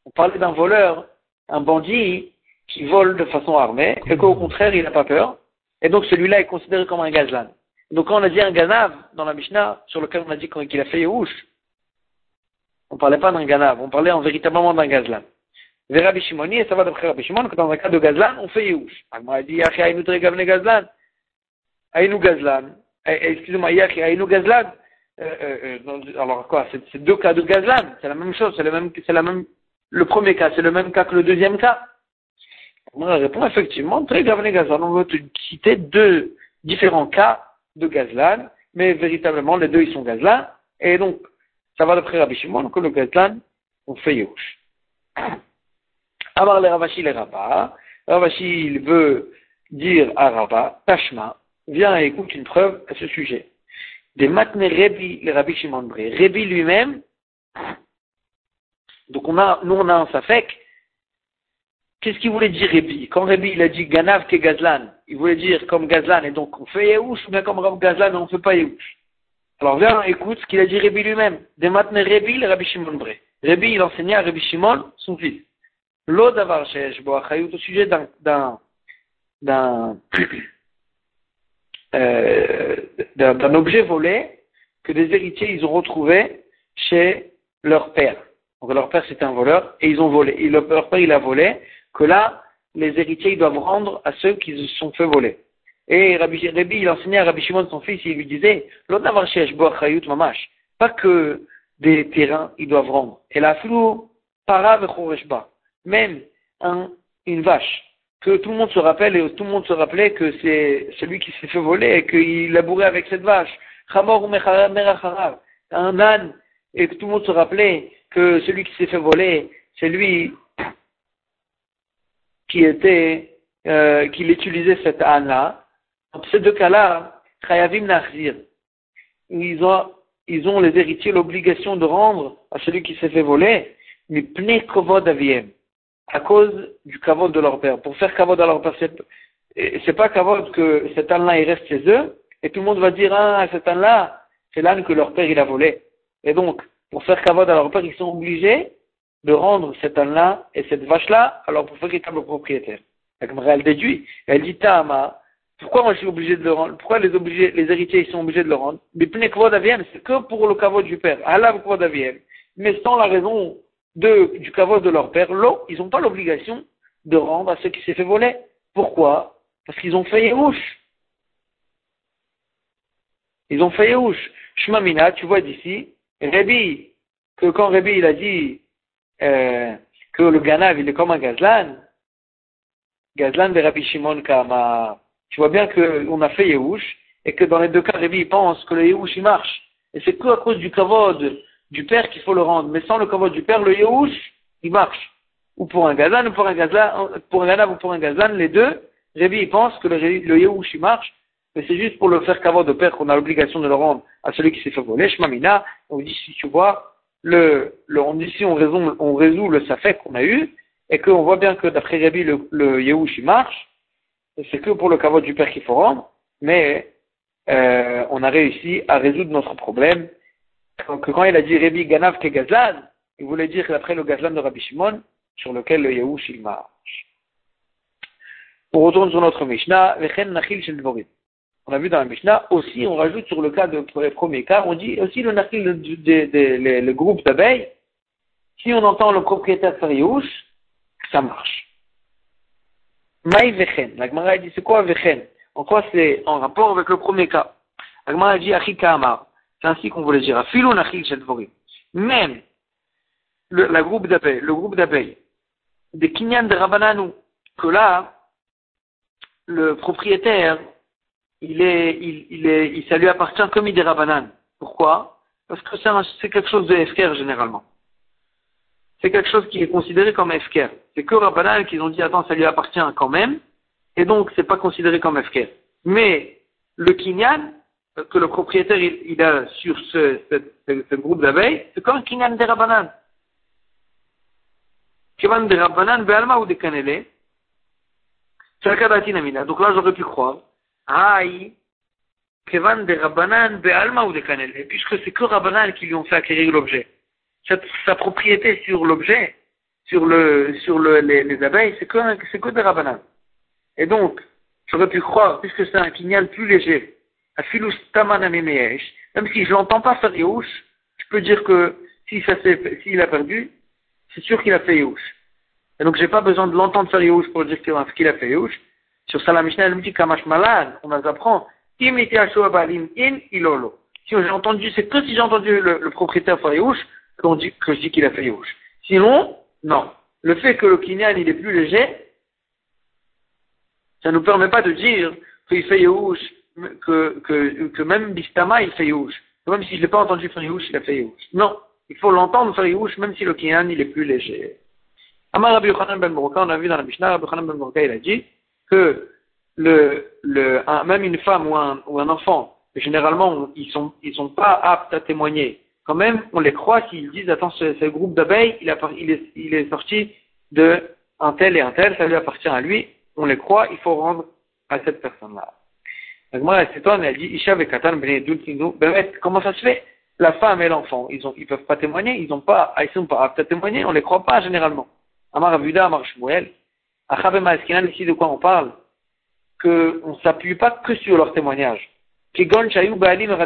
On parlait d'un voleur un bandit qui vole de façon armée, et qu'au contraire, il n'a pas peur. Et donc celui-là est considéré comme un gazlan. Donc quand on a dit un ganav dans la Mishnah, sur lequel on a dit qu'il a fait Yehush, on ne parlait pas d'un ganav, on parlait en véritablement d'un gazlan. Et ça va d'après Rabbi Shimon, que dans un cas de gazlan, on fait Yehush. Alors, a dit, Achi Aïnou Tregavne Gazlan. Aïnou Gazlan. Eh, eh, excusez-moi, Yachi Aïnou Gazlan. Euh, euh, euh alors quoi, c'est deux cas de gazlan, c'est la même chose, le le premier cas, c'est le même cas que le deuxième cas. On répond effectivement, très Gavne Gazlan. On veut te citer deux différents cas de gazlan, mais véritablement les deux ils sont gazlan, et donc ça va d'après Rabbi Shimon que le gazlan on fait Yehush. Alors le Ravashi le Rabat, Ravashi il veut dire à Rabat, Tashma, viens et écoute une preuve à ce sujet. Des matne Rebi, le Rabbi Shimon. Rebi lui-même, donc on a, nous on a un safek, Qu'est-ce qu'il voulait dire Rébi Quand Rébi il a dit Ganav ke Gazlan, il voulait dire comme Gazlan et donc on fait Yehush, ou bien comme Gazlan on ne fait pas Yehush. Alors viens, écoute ce qu'il a dit Rébi lui-même. Dès maintenant Rébi, le Rabbi Shimon Bré. Il enseignait à Rabbi Shimon, son fils. L'eau d'avoir au sujet d'un, d'un, d'un, objet volé que des héritiers ils ont retrouvé chez leur père. Donc leur père c'était un voleur et ils ont volé. Leur père il a volé que là, les héritiers ils doivent rendre à ceux qui se sont fait voler. Et Rabbi, il enseignait à Rabbi Shimon, son fils, il lui disait, mamash, pas que des terrains ils doivent rendre. Et la flou, même un, une vache, que tout le monde se rappelle et tout le monde se rappelait que c'est celui qui s'est fait voler et qu'il labourait avec cette vache. Un âne, et que tout le monde se rappelait que celui qui s'est fait voler, c'est lui qui était, euh, qu'il utilisait cette âne-là, dans ces deux cas-là, Chayavim Nachzir, ils ont, ils ont les héritiers l'obligation de rendre à celui qui s'est fait voler, mais kovod aviem, à cause du kavod de leur père. Pour faire kavod à leur père, c'est pas kavod que cet âne-là, il reste chez eux, et tout le monde va dire, ah, cet âne-là, c'est l'âne que leur père, il a volé. Et donc, pour faire kavod à leur père, ils sont obligés de rendre cet âne-là et cette vache-là alors pour faire le propriétaire. La elle déduit, elle dit Tama, pourquoi moi je suis obligé de le rendre? Pourquoi les, héritiers ils sont obligés de le rendre? Mais c'est que pour le caveau du père. Mais sans la raison du caveau de leur père, l'eau, ils n'ont pas l'obligation de rendre à ceux qui s'est fait voler. Pourquoi? Parce qu'ils ont fait Yehush. Ils ont fait Yehush. Shmamina, tu vois d'ici, Rébi, que quand Rébi il a dit euh, que le Ganav, il est comme un Gazlan. Gazlan de Rabbi Shimon Kama. Tu vois bien qu'on a fait Yehush, et que dans les deux cas, Rabbi pense que le Yehush, il marche. Et c'est que à cause du kavod du père qu'il faut le rendre. Mais sans le kavod du père, le Yehush, il marche. Ou pour un Gazlan, ou pour un Gazlan, pour un Ganav ou pour un Gazlan, les deux, Rabbi pense que le, le il marche. Mais c'est juste pour le faire kavod de père qu'on a l'obligation de le rendre à celui qui s'est fait voler. Shmamina, on dit, si tu vois, le, le, on, ici on résout, on résout le safek qu'on a eu, et qu'on voit bien que d'après Gabi, le, le Yehush, il marche, c'est que pour le caveau du père qu'il faut rendre, mais euh, on a réussi à résoudre notre problème. Que quand il a dit Rebi Ganav ke Gazlan, il voulait dire d'après le Gazlan de Rabbi Shimon, sur lequel le Yehush il marche. On retourne sur notre Mishnah, Vechen Nachil on a vu dans la Mishnah, aussi on rajoute sur le cas de premiers cas, on dit aussi le nakil, le, groupe d'abeilles, si on entend le propriétaire faire ça marche. Maï vechen. La Gemara dit c'est quoi vechen? En quoi c'est en rapport avec le premier cas? La Gemara dit achika amar. C'est ainsi qu'on voulait dire. Même le, la groupe d'abeilles, le groupe d'abeilles, des kinyan de Rabbananu, que là, le propriétaire, il est, il, est, il, ça lui appartient comme il des Rabanan. Pourquoi? Parce que c'est quelque chose de FKR généralement. C'est quelque chose qui est considéré comme FKR. C'est que Rabanan qui ont dit attends ça lui appartient quand même, et donc c'est pas considéré comme FKR. Mais le Kinyan que le propriétaire il, a sur ce, groupe d'abeilles, c'est comme Kinyan des Rabanan. Kinyan des Rabanan, Be'alma ou des Kanele. Donc là j'aurais pu croire Aïe, Kevan de Rabbanan Be'alma ou de Kanel, puisque c'est que Rabbanan qui lui ont fait acquérir l'objet. Sa propriété sur l'objet, sur le, sur le, les, abeilles, c'est que, que des rabanans. Et donc, j'aurais pu croire, puisque c'est un kignal plus léger, même si je l'entends pas faire Yehush, je peux dire que s'il a perdu, c'est sûr qu'il a fait Yehush. Et donc, j'ai pas besoin de l'entendre faire Yehush pour dire qu'il a fait Yehush. Sur ça, la Mishnah, elle me dit Kamash Malad, on nous apprend, in ilolo. Si j'ai entendu, c'est que si j'ai entendu le, propriétaire faire Yehush, qu'on que je dis qu'il a fait Yehush. Sinon, non. Le fait que le kinyan, il est plus léger, ça ne nous permet pas de dire qu'il fait Yehush, que, même Bistama, il fait Yehush. Même si je ne l'ai pas entendu faire Yehush, il a fait Yehush. Non. Il faut l'entendre faire Yehush, même si le kinyan, il est plus léger. Amar Rabbi Yochanan ben Moroka, on a vu dans la Mishnah, Rabbi Yochanan ben Moroka, il a dit que même une femme ou un, enfant, généralement, ils ils sont pas aptes à témoigner. Quand même, on les croit s'ils disent, attends, ce, groupe d'abeilles, il, il, est, il est sorti de un tel et un tel, ça lui appartient à lui, on les croit, il faut rendre à cette personne-là. Elle s'étonne, elle dit, Isha vekatan ben comment ça se fait? La femme et l'enfant, ils ils peuvent pas témoigner, ils ont pas, ils sont pas aptes à témoigner, on les croit pas généralement. Amar Avuda, Amar Shmuel, Eskinan, ici de quoi on parle? Que on s'appuie pas que sur leur témoignage. Kigon Baalim.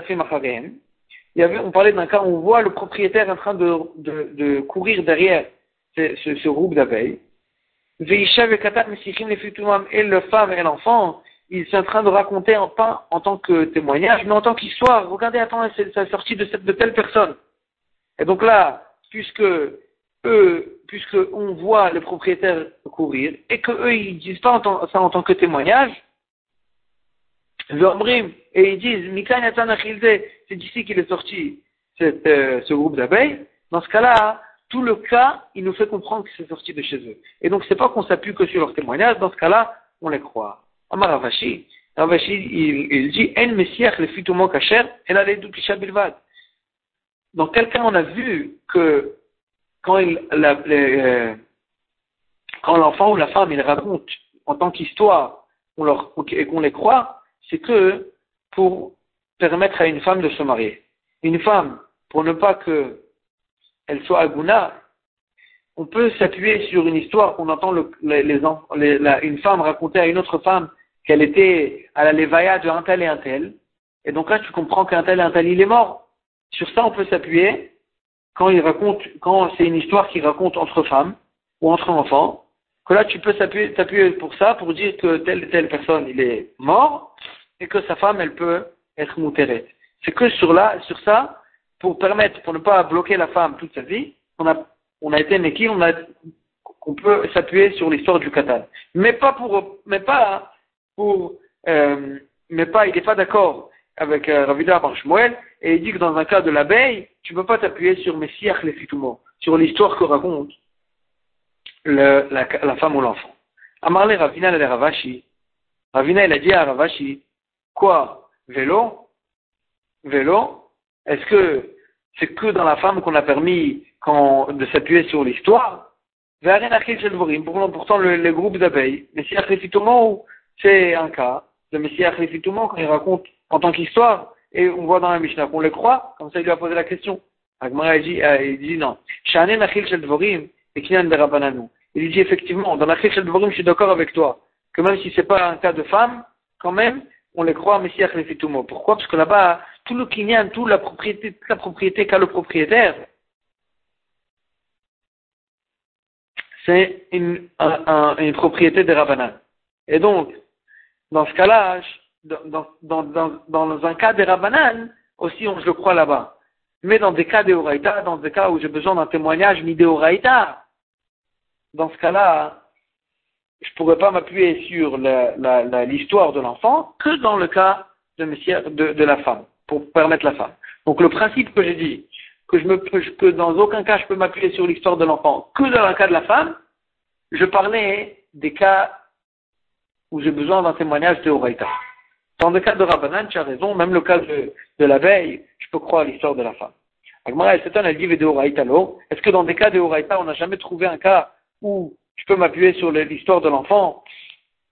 Il y avait, on parlait d'un cas où on voit le propriétaire en train de, de, courir derrière ce, ce, ce groupe d'abeilles. Et le femme et l'enfant, ils sont en train de raconter pas en tant que témoignage, mais en tant qu'histoire. Regardez, attends, c'est la sortie de, de telle personne. Et donc là, puisque eux, puisque on voit le propriétaire courir, et que eux, ils disent pas ça en tant que témoignage, et ils disent, c'est d'ici qu'il est sorti euh, ce groupe d'abeilles, dans ce cas-là, tout le cas, il nous fait comprendre que c'est sorti de chez eux. Et donc, c'est pas qu'on s'appuie que sur leur témoignage, dans ce cas-là, on les croit. Amar Ravashi, Ravashi, il, il dit, En Messiah le fitumo kacher, elle a les bilvad. Dans quel cas on a vu que quand l'enfant ou la femme, il raconte en tant qu'histoire, et qu'on les croit, c'est que pour permettre à une femme de se marier. Une femme, pour ne pas que elle soit aguna, on peut s'appuyer sur une histoire qu'on entend le, les, les, une femme raconter à une autre femme qu'elle était à la levaya de un tel et un tel. Et donc là, tu comprends qu'un tel et un tel, il est mort. Sur ça, on peut s'appuyer quand il raconte, quand c'est une histoire qui raconte entre femmes ou entre enfants, que là, tu peux t'appuyer pour ça, pour dire que telle et telle personne, il est mort, et que sa femme, elle peut être moutérée. C'est que sur là, sur ça, pour permettre, pour ne pas bloquer la femme toute sa vie, on a, on a été équipe, on a, qu'on peut s'appuyer sur l'histoire du Qatar. Mais pas pour, mais pas pour, euh, mais pas, il n'est pas d'accord avec euh, Ravida Barshmoel, et il dit que dans un cas de l'abeille, tu ne peux pas t'appuyer sur Messiach les sur l'histoire que raconte la, femme ou l'enfant. Amarle Ravina le Ravashi. Ravina, il a dit à Ravashi, quoi? Vélo? Vélo? Est-ce que c'est que dans la femme qu'on a permis de s'appuyer sur l'histoire? Pourtant, le, le groupe d'abeilles, les c'est un cas de Messiach les quand il raconte en tant qu'histoire, et on voit dans la Mishnah qu'on les croit, comme ça il lui a posé la question. Agmara dit, euh, il dit non. Il dit effectivement, dans la Shel Dvorim, je suis d'accord avec toi, que même si c'est pas un cas de femme, quand même, on les croit Messiah Lefitumo. Pourquoi? Parce que là-bas, tout le kinyan, toute la propriété, toute la propriété qu'a le propriétaire, c'est une, une propriété de Rabbanan. Et donc, dans ce cas-là, dans, dans, dans, dans, un cas des Rabbanan, aussi on, je le crois là-bas. Mais dans des cas des Horaïta, dans des cas où j'ai besoin d'un témoignage Horaïta, dans ce cas-là, je ne pourrais pas m'appuyer sur l'histoire de l'enfant que dans le cas de, de, de, la femme, pour permettre la femme. Donc le principe que j'ai dit, que, je me, que dans aucun cas je peux m'appuyer sur l'histoire de l'enfant que dans le cas de la femme, je parlais des cas où j'ai besoin d'un témoignage de Horaïta. Dans le cas de Rabbanan, tu as raison, même le cas de, de la veille, je peux croire l'histoire de la femme. Agmara elle dit Est-ce que dans des cas de Horaïta, on n'a jamais trouvé un cas où je peux m'appuyer sur l'histoire de l'enfant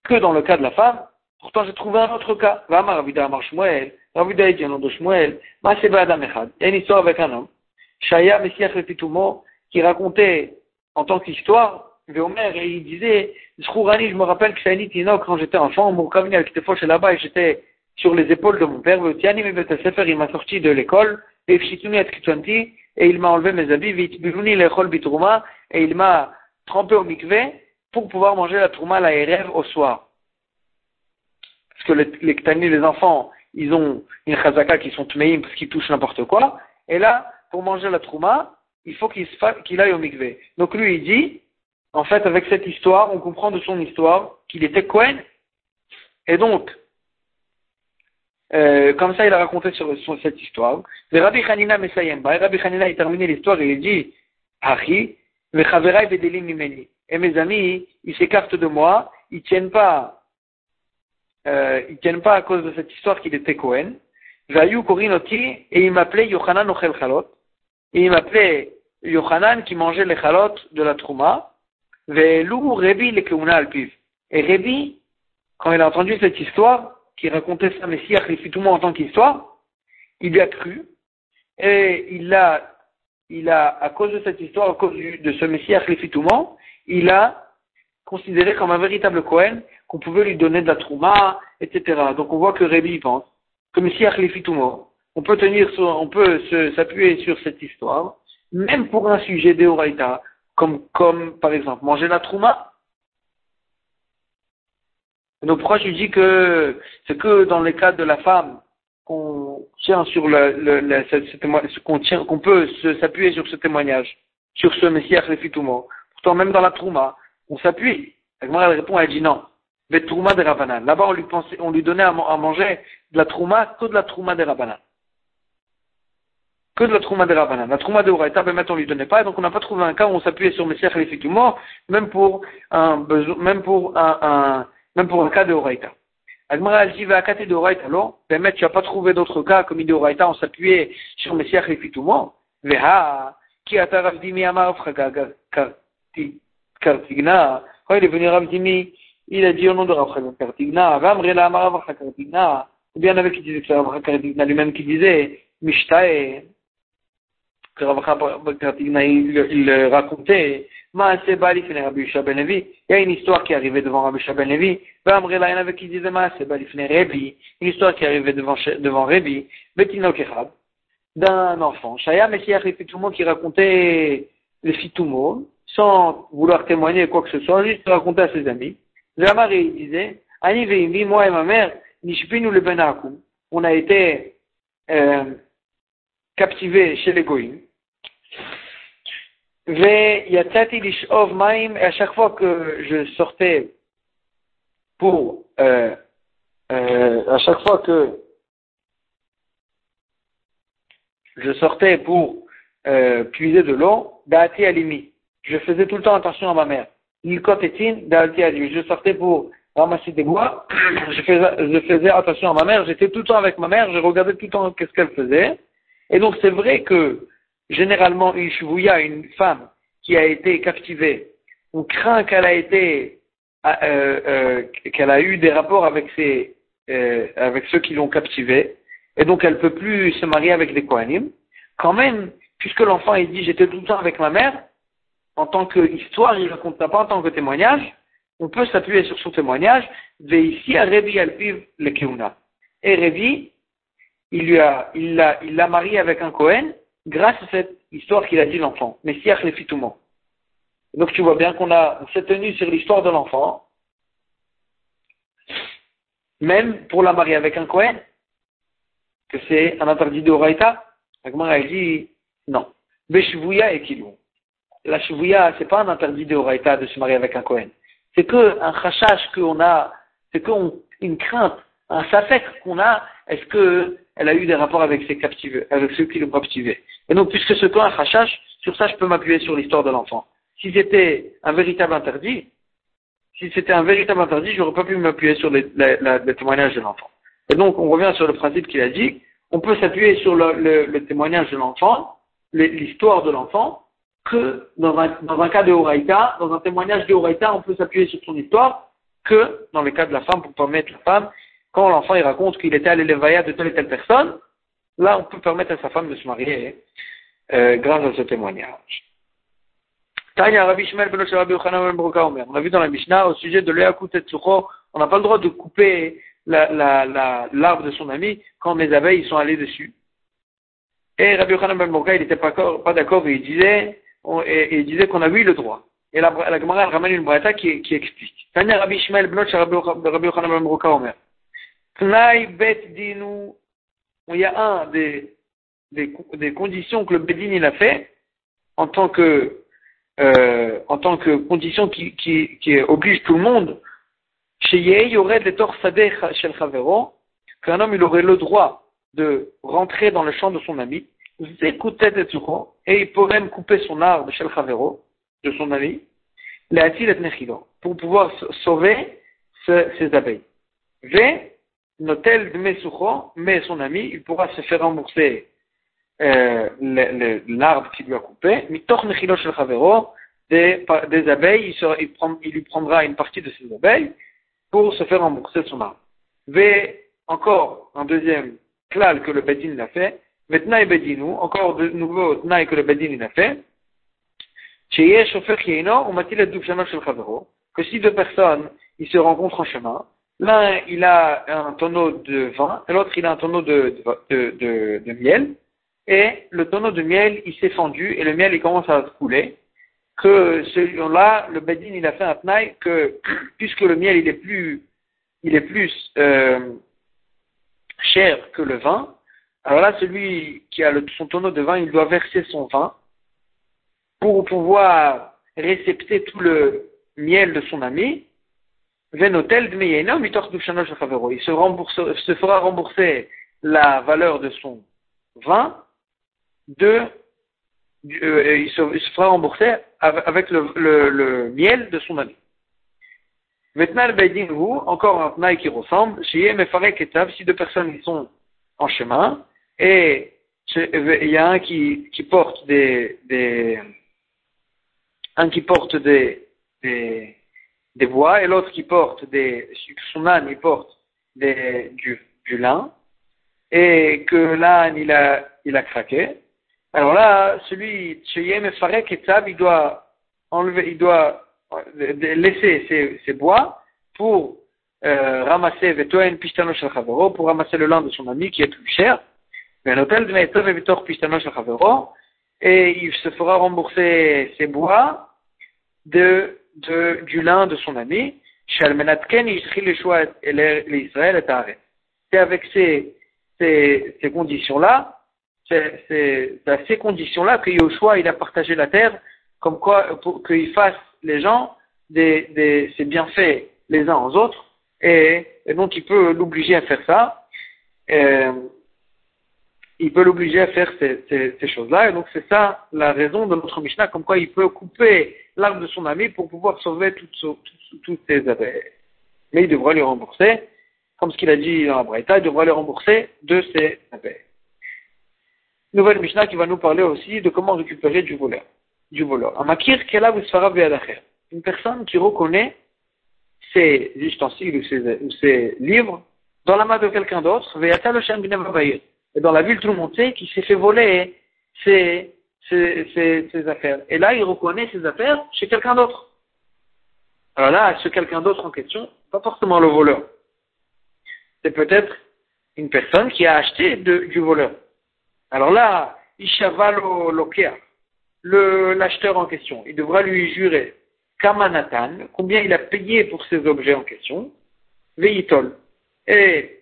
que dans le cas de la femme? Pourtant, j'ai trouvé un autre cas. Vama Ravida Amar Shmuel, Ravida dit de Shmuel, Adam Echad. Il y a une histoire avec un homme, Shaya Messiah Repitumo, qui racontait en tant qu'histoire, Véomer, et il disait, je me rappelle que quand j'étais enfant, camion avec tes chez là-bas, et j'étais sur les épaules de mon père, il m'a sorti de l'école, et il m'a enlevé mes habits, et il m'a trempé au mikvé pour pouvoir manger la trouma la RF au soir. Parce que les, les les enfants, ils ont une chazaka qui sont tmeim parce qu'ils touchent n'importe quoi. Et là, pour manger la trouma, il faut qu'il aille au mikvé. Donc lui, il dit, en fait, avec cette histoire, on comprend de son histoire qu'il était Cohen. Et donc, euh, comme ça, il a raconté sur, cette histoire. Le Rabbi Hanina Mesayem. Rabbi Hanina, il terminé l'histoire et il dit, Achi, et mes amis, ils s'écartent de moi, ils tiennent pas, euh, ils tiennent pas à cause de cette histoire qu'il était Cohen. Vayu Korinoti, et il m'appelait Yochanan Ochel Chalot, et il m'appelait Yochanan qui mangeait les chalot de la Trouma, Velu Rebi le Keuna Alpiv. Et Rebi, quand il a entendu cette histoire, qui racontait ça, Messiah monde en tant qu'histoire, il lui a cru, et il a, il a, à cause de cette histoire, à cause de ce Messie Achlifitouman, il a considéré comme un véritable Cohen qu'on pouvait lui donner de la Trouma, etc. Donc on voit que Rébi pense que Messie Achlifitouman, on peut tenir sur, on peut s'appuyer sur cette histoire, même pour un sujet d'Eoraita, comme, comme par exemple manger la Trouma, donc pourquoi je dis que c'est que dans le cas de la femme qu'on tient sur le, le, le qu'on tient, qu'on peut s'appuyer sur ce témoignage, sur ce Messiah Refitoumo. Pourtant même dans la Trouma, on s'appuie. Elle répond, elle dit non. Mais Trouma de Rabanan. Là-bas, on lui pensait, on lui donnait à, manger de la Trouma que de la Trouma de Rabanan. Que de la Trouma de Rabanan. La Trouma de Horaïta, ben maintenant on lui donnait pas, et donc on n'a pas trouvé un cas où on s'appuyait sur Messiah Refitoumo, même pour un besoin, même pour un, un même pour un cas de Horaïta. Agmara, elle dit, va à de Horaïta, alors, permet, tu n'as pas trouvé d'autres cas comme dit Horaïta, on s'appuyait sur Messiah Refitoumo, Veha, qui a ta Ravdimi Amar Kartigna, quand il est venu Ravdimi, il a dit au nom de Rav Kartigna, Vamrela Amar Kartigna, ou bien avec qui disait que c'est Rav Kartigna lui-même qui disait, Mishtae, que il racontait, ben il y a une histoire qui arrivée devant Rabbi Shaben Levi. il y en avait qui disaient Rebi. Une histoire qui arrivée devant, devant Rebi. D'un enfant. Shaya Messiah monde qui racontait les fitumo, sans vouloir témoigner quoi que ce soit, juste raconter à ses amis. Zamari il disait, Ani moi et ma mère, Nishpinu le Benakum. On a été, euh, captivés chez les Goïms. Et à chaque fois que je sortais pour, euh, euh, à chaque fois que je sortais pour euh, puiser de l'eau, Daati Alimi. Je faisais tout le temps attention à ma mère. Alimi. Je sortais pour ramasser des bois. *coughs* Je faisais, je faisais attention à ma mère. J'étais tout le temps avec ma mère. Je regardais tout le temps qu'est-ce qu'elle faisait. Et donc c'est vrai que généralement une shvouya, une femme qui a été captivée, on craint qu'elle a été, euh, euh, qu'elle a eu des rapports avec ses, euh, avec ceux qui l'ont captivée, et donc elle peut plus se marier avec des Kohanim. Quand même, puisque l'enfant il dit j'étais tout le temps avec ma mère, en tant qu'histoire, il ne raconte pas en tant que témoignage, on peut s'appuyer sur son témoignage, de ici à Revi Alpiv le Keuna. Et Revi, il lui il l'a, il l'a marié avec un Kohen, grâce à cette histoire qu'il a dit l'enfant, Messiah Lefitoumo. Donc tu vois bien qu'on a, s'est tenu sur l'histoire de l'enfant, même pour la marier avec un Kohen, que c'est un interdit de Horaïta. a dit non. Beshvouya et Kilou. La Shvouya, c'est pas un interdit de Horaïta de se marier avec un Kohen. C'est que un qu'on a, c'est qu'une crainte, un safek qu'on a, est-ce que elle a eu des rapports avec ses avec ceux qui l'ont captivé? Et donc, puisque ce cas un rachash, sur ça, je peux m'appuyer sur l'histoire de l'enfant. Si c'était un véritable interdit, si c'était un véritable interdit, j'aurais pas pu m'appuyer sur les, témoignages de l'enfant. Et donc, on revient sur le principe qu'il a dit, on peut s'appuyer sur le, témoignage de l'enfant, l'histoire de l'enfant, que dans un, dans un cas de Horaïta, dans un témoignage de Horaïta, on peut s'appuyer sur son histoire, que dans le cas de la femme, pour permettre la femme quand l'enfant il raconte qu'il était à l'élevaya de telle et telle personne, là on peut permettre à sa femme de se marier euh, grâce à ce témoignage. Tanya Rabbi ben Rabbi ben Omer. On a vu dans la Mishnah au sujet de Tetsucho, on n'a pas le droit de couper l'arbre la, la, l'arbre de son ami quand les abeilles sont allées dessus. Et Rabbi Yochanan ben il n'était pas, d'accord et il disait, qu'on a eu le droit. Et la, la Gemara ramène une braïta qui, explique. Tanya Rabbi Shmuel ben Rabbi Yochanan ben Omer. Tnai bet dinu, il y a un des, des, des conditions que le Bedin il a fait en tant que euh, en tant que condition qui, qui, oblige tout le monde, chez il y aurait des torsadeh chez le qu'un homme il aurait le droit de rentrer dans le champ de son ami, et il pourrait même couper son arbre chez le de son ami, pour pouvoir sauver ses abeilles. V, notel de mais son ami, il pourra se faire rembourser euh, l'arbre qui lui a coupé, des, des abeilles, il, prend, il, lui prendra une partie de ses abeilles pour se faire rembourser son arbre. V, encore un deuxième klal que le Bedin l'a fait, Vetnaï Bedinu, encore de nouveau Tnaï que le Bedin l'a fait, que si deux personnes ils se rencontrent en chemin, l'un il a un tonneau de vin l'autre il a un tonneau de, miel, et le tonneau de miel, il s'est fendu et le miel, il commence à couler. Que celui-là, le Bedin, il a fait un tnaï que, *clears throat* puisque le miel, il est plus, euh, cher que le vin, alors là, celui qui a son tonneau de vin, il doit verser son vin pour pouvoir récepter tout le miel de son ami. Il se, rembourse, se fera rembourser la valeur de son vin de, euh, il, se, il, se, fera rembourser avec le, le, le, miel de son ami. Maintenant, le vous, encore un tnaï qui ressemble, si deux personnes sont en chemin, et il y a un qui, qui porte des, des, un qui porte des, des, des bois et l'autre qui porte des, son âne il porte des, du, lin, et que l'âne il a, il a craqué, alors là, celui, Cheyem et il doit enlever, il doit laisser ses, ses bois pour euh, ramasser Vetoen Pistano Shalchavero, pour ramasser le lin de son ami qui est plus cher. Mais un hôtel de Meitov Vitor Pistano Shalchavero, et il se fera rembourser ses bois de, de, du lin de son ami. C'est avec ces, ces, ces conditions-là c'est à ces conditions-là que Yoshua il a partagé la terre, comme quoi pour qu'il fasse les gens des, des, ses bienfaits les uns aux autres, et, et donc il peut l'obliger à faire ça. Et, il peut l'obliger à faire ces, choses-là, et donc c'est ça la raison de notre Mishnah, comme quoi il peut couper l'arme de son ami pour pouvoir sauver toutes, ses abeilles. Mais il devra lui rembourser, comme ce qu'il a dit dans la il devra lui rembourser de ses abeilles nouvelle Mishnah qui va nous parler aussi de comment récupérer du voleur. Du voleur. Amakir Une personne qui reconnaît ses ustensiles ou ses, ou ses livres dans la main de quelqu'un d'autre, et dans la ville, tout le monde sait qu'il s'est fait voler ses, ses, ses, ses, affaires. Et là, il reconnaît ses affaires chez quelqu'un d'autre. Alors là, ce quelqu'un d'autre en question, pas forcément le voleur. C'est peut-être une personne qui a acheté de, du voleur. Alors là, Ishavalo Lokea, l'acheteur en question, il devra lui jurer Kamanatan, combien il a payé pour ces objets en question, Veitol. Et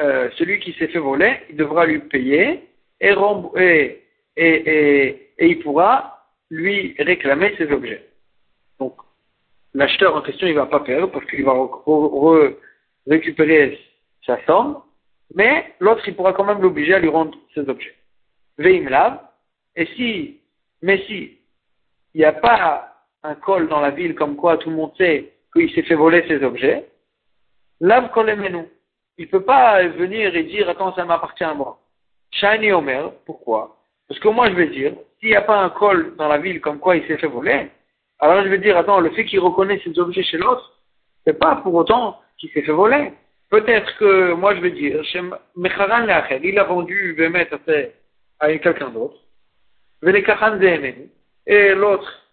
euh, celui qui s'est fait voler, il devra lui payer et, et, il pourra lui réclamer ses objets. Donc, l'acheteur en question, il va pas perdre parce qu'il va récupérer sa somme mais l'autre, il pourra quand même l'obliger à lui rendre ses objets. Veimlav, et si, mais si, il n'y a pas un col dans la ville comme quoi tout le monde sait qu'il s'est fait voler ses objets, lav kolemenu. Il ne peut pas venir et dire, attends, ça m'appartient à moi. Shani Omer, pourquoi? Parce que moi, je vais dire, s'il n'y a pas un col dans la ville comme quoi il s'est fait voler, alors je vais dire, attends, le fait qu'il reconnaît ses objets chez l'autre, c'est pas pour autant qu'il s'est fait voler. Peut-être que moi je vais dire, il a vendu Bemet à quelqu'un d'autre. et l'autre,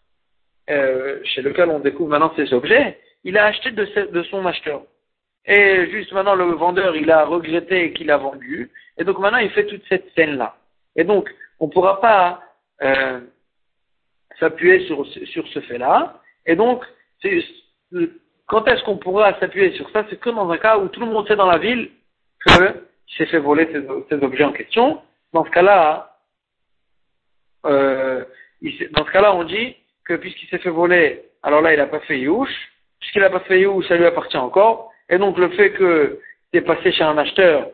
euh, chez lequel on découvre maintenant ces objets, il a acheté de, de son acheteur. Et juste maintenant, le vendeur, il a regretté qu'il a vendu. Et donc maintenant, il fait toute cette scène-là. Et donc, on ne pourra pas euh, s'appuyer sur, sur ce fait-là. Et donc, quand est-ce qu'on pourra s'appuyer sur ça? C'est que dans un cas où tout le monde sait dans la ville qu'il s'est fait voler ces, objets en question. Dans ce cas-là, euh, dans ce cas-là, on dit que puisqu'il s'est fait voler, alors là, il n'a pas fait Youch. Puisqu'il n'a pas fait Youch, ça lui appartient encore. Et donc, le fait que c'est passé chez un acheteur,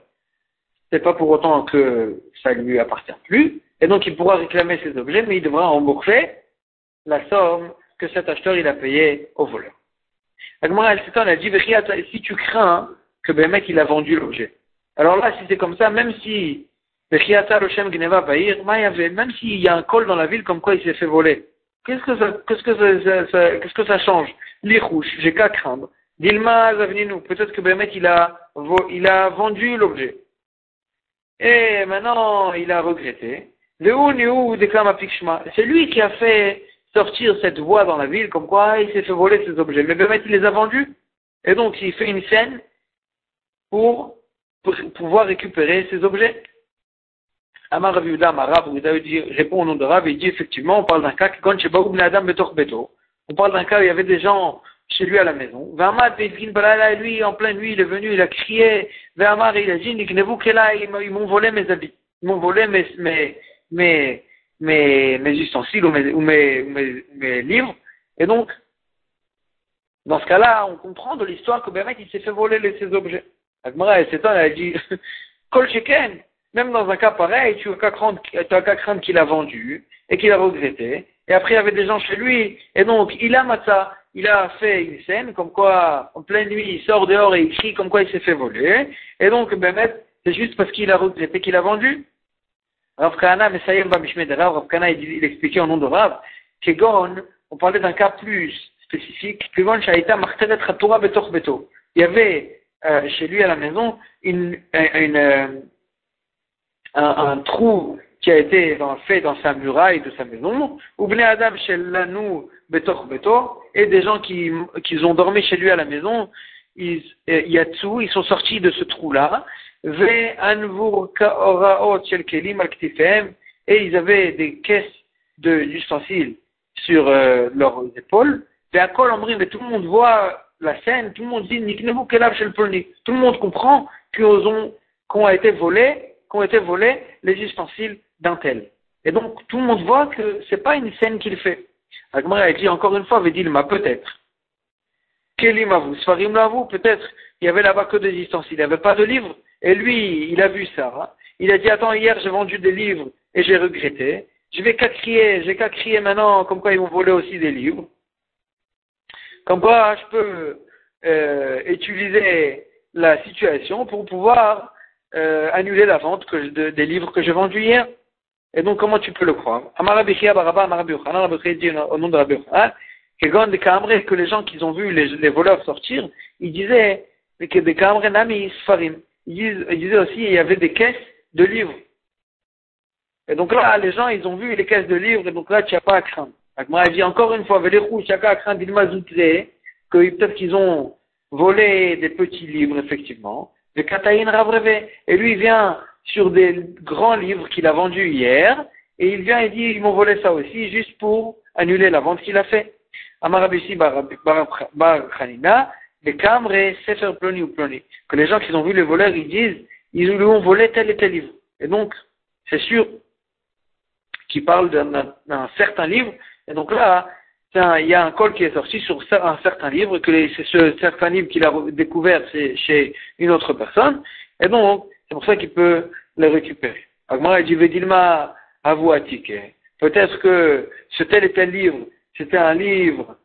c'est pas pour autant que ça lui appartient plus. Et donc, il pourra réclamer ses objets, mais il devra rembourser la somme que cet acheteur, il a payé au voleur. Agmara, elle elle dit, si tu crains que ben mec, il a vendu l'objet? Alors là, si c'est comme ça, même si, même s'il y a un col dans la ville comme quoi il s'est fait voler, Qu'est-ce que ça, qu'est-ce que ça, qu'est-ce que ça change? Les rouges, j'ai qu'à craindre. Dilma nous. peut-être que Bémet il a, il a vendu l'objet. Et maintenant, il a regretté. C'est lui qui a fait sortir cette voix dans la ville, comme quoi il s'est fait voler ses objets. Mais Bémet, il les a vendus. Et donc, il fait une scène pour, pouvoir récupérer ses objets. Amar Rav Yehuda, Amar répond au nom de Rav, il dit effectivement, on parle d'un cas, on parle d'un cas où il y avait des gens chez lui à la maison. Vamad, lui, en pleine nuit, il est venu, il a crié, Vamar, il a dit, ils m'ont volé mes habits, ils m'ont volé mes, mes, mes, mes, ustensiles ou, mes, ou mes, mes, livres. Et donc, dans ce cas-là, on comprend de l'histoire que Bémet, il s'est fait voler ses objets. Agmara, elle s'étonne, elle dit, *laughs* Kol Sheken, même dans un cas pareil, tu n'as qu'à craindre, qu'il a vendu et qu'il a regretté. Et après, il y avait des gens chez lui. Et donc, il a matzah, il a fait une scène, comme quoi, en pleine nuit, il sort dehors et il crie comme quoi il s'est fait voler. Et donc, ben, c'est juste parce qu'il a regretté qu'il a vendu. Rav Kana, Messayem Bamishmed Rav, Rav Kana, il, expliquait au nom de Rav, Kegon, on parlait d'un cas plus spécifique, Kegon Shaita Martelet Torah Betor Beto. Il y avait, euh, chez lui à la maison, une, une, euh, un, trou qui a été fait dans sa muraille de sa maison, ou Adam chez Lanou Betor Betor, et des gens qui, qui ont dormi chez lui à la maison, ils, Yatsu, ils sont sortis de ce trou-là, et ils avaient des caisses d'ustensiles sur euh, leurs épaules, et à Kol mais tout le monde voit la scène, tout le monde dit, tout le monde comprend qu'on a été volés qu'ont été volés les ustensiles d'un tel. Et donc, tout le monde voit que c'est pas une scène qu'il fait. Agmara a dit encore une fois, m'a peut-être. Kelim vous, Sfarim vous, peut-être, il y avait là-bas que des ustensiles, il n'y avait pas de livres. Et lui, il a vu ça. Hein. Il a dit, attends, hier j'ai vendu des livres et j'ai regretté. Je vais qu'à crier, j'ai qu'à crier maintenant comme quoi ils m'ont volé aussi des livres. Comme quoi je peux euh, utiliser la situation pour pouvoir euh, annuler la vente des livres que j'ai vendus hier. Et donc, comment tu peux le croire? Dit au nom de Rabbi que les gens qui ont vu les, les voleurs sortir, ils disaient que des nami sfarim. Ils disaient aussi il y avait des caisses de livres. Et donc là, les gens, ils ont vu les caisses de livres, et donc là, tu n'as pas à craindre. Moi, dit encore une fois, tu n'as pas à craindre, que peut-être qu'ils ont volé des petits livres, effectivement. Et lui, il vient sur des grands livres qu'il a vendus hier, et il vient et dit, ils m'ont volé ça aussi, juste pour annuler la vente qu'il a fait. Amarabisi Bar Khanina, des Kamre, Sefer Ploni ou Ploni. Que les gens qui ont vu les voleurs, ils disent, ils lui ont volé tel et tel livre. Et donc, c'est sûr qu'il parle d'un certain livre, et donc là, il y a un col qui est sorti sur un certain livre, que c'est ce certain livre qu'il a découvert chez une autre personne, et donc c'est pour ça qu'il peut le récupérer. Agmara dit Vedilma Avouatique. Peut-être que ce tel et tel livre, c'était un livre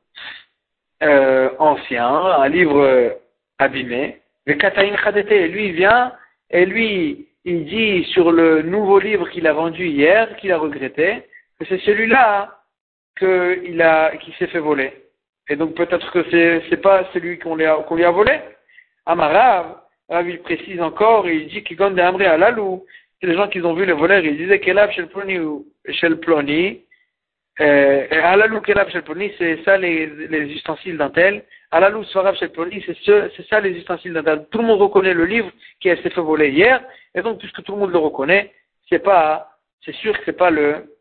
euh, ancien, un livre euh, abîmé. Mais Kataïn Khadete, lui il vient et lui il dit sur le nouveau livre qu'il a vendu hier, qu'il a regretté, que c'est celui-là qu'il a, qui s'est fait voler. Et donc peut-être que c'est, c'est pas celui qu'on lui a, qu'on lui a volé. Amarav, Rav, il précise encore, il dit qu'il gagne des amré à lalou. Les gens qui ont vu les voleurs, ils disaient qu'Elav chez le ploni ou chez le ploni, euh, Alalou Kelab Shelponi, c'est ça les, les ustensiles d'un tel. Alalou Svarab Shelponi, c'est c'est ça les ustensiles d'un tel. Tout le monde reconnaît le livre qui s'est fait voler hier, et donc puisque tout le monde le reconnaît, c'est pas, c'est sûr que c'est pas le,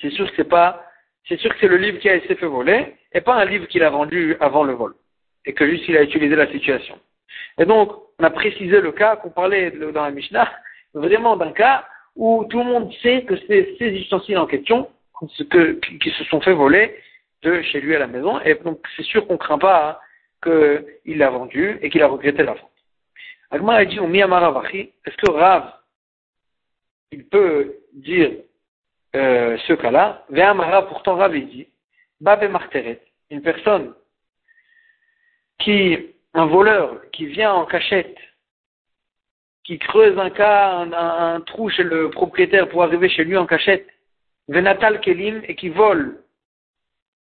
c'est sûr que c'est pas, c'est sûr que c'est le livre qui a été fait voler, et pas un livre qu'il a vendu avant le vol, et que juste il a utilisé la situation. Et donc, on a précisé le cas qu'on parlait dans la Mishnah, vraiment d'un cas où tout le monde sait que c'est ces ustensiles en question qui se sont fait voler de chez lui à la maison, et donc c'est sûr qu'on ne craint pas hein, qu'il l'a vendu et qu'il a regretté la vente. Agma a dit est-ce que Rav, il peut dire euh, ce cas-là Ve'amara, pourtant Rav, il dit, Babe Marteret, une personne qui, un voleur qui vient en cachette qui creuse un trou chez le propriétaire pour arriver chez lui en cachette, Venatal Kelim, et qui vole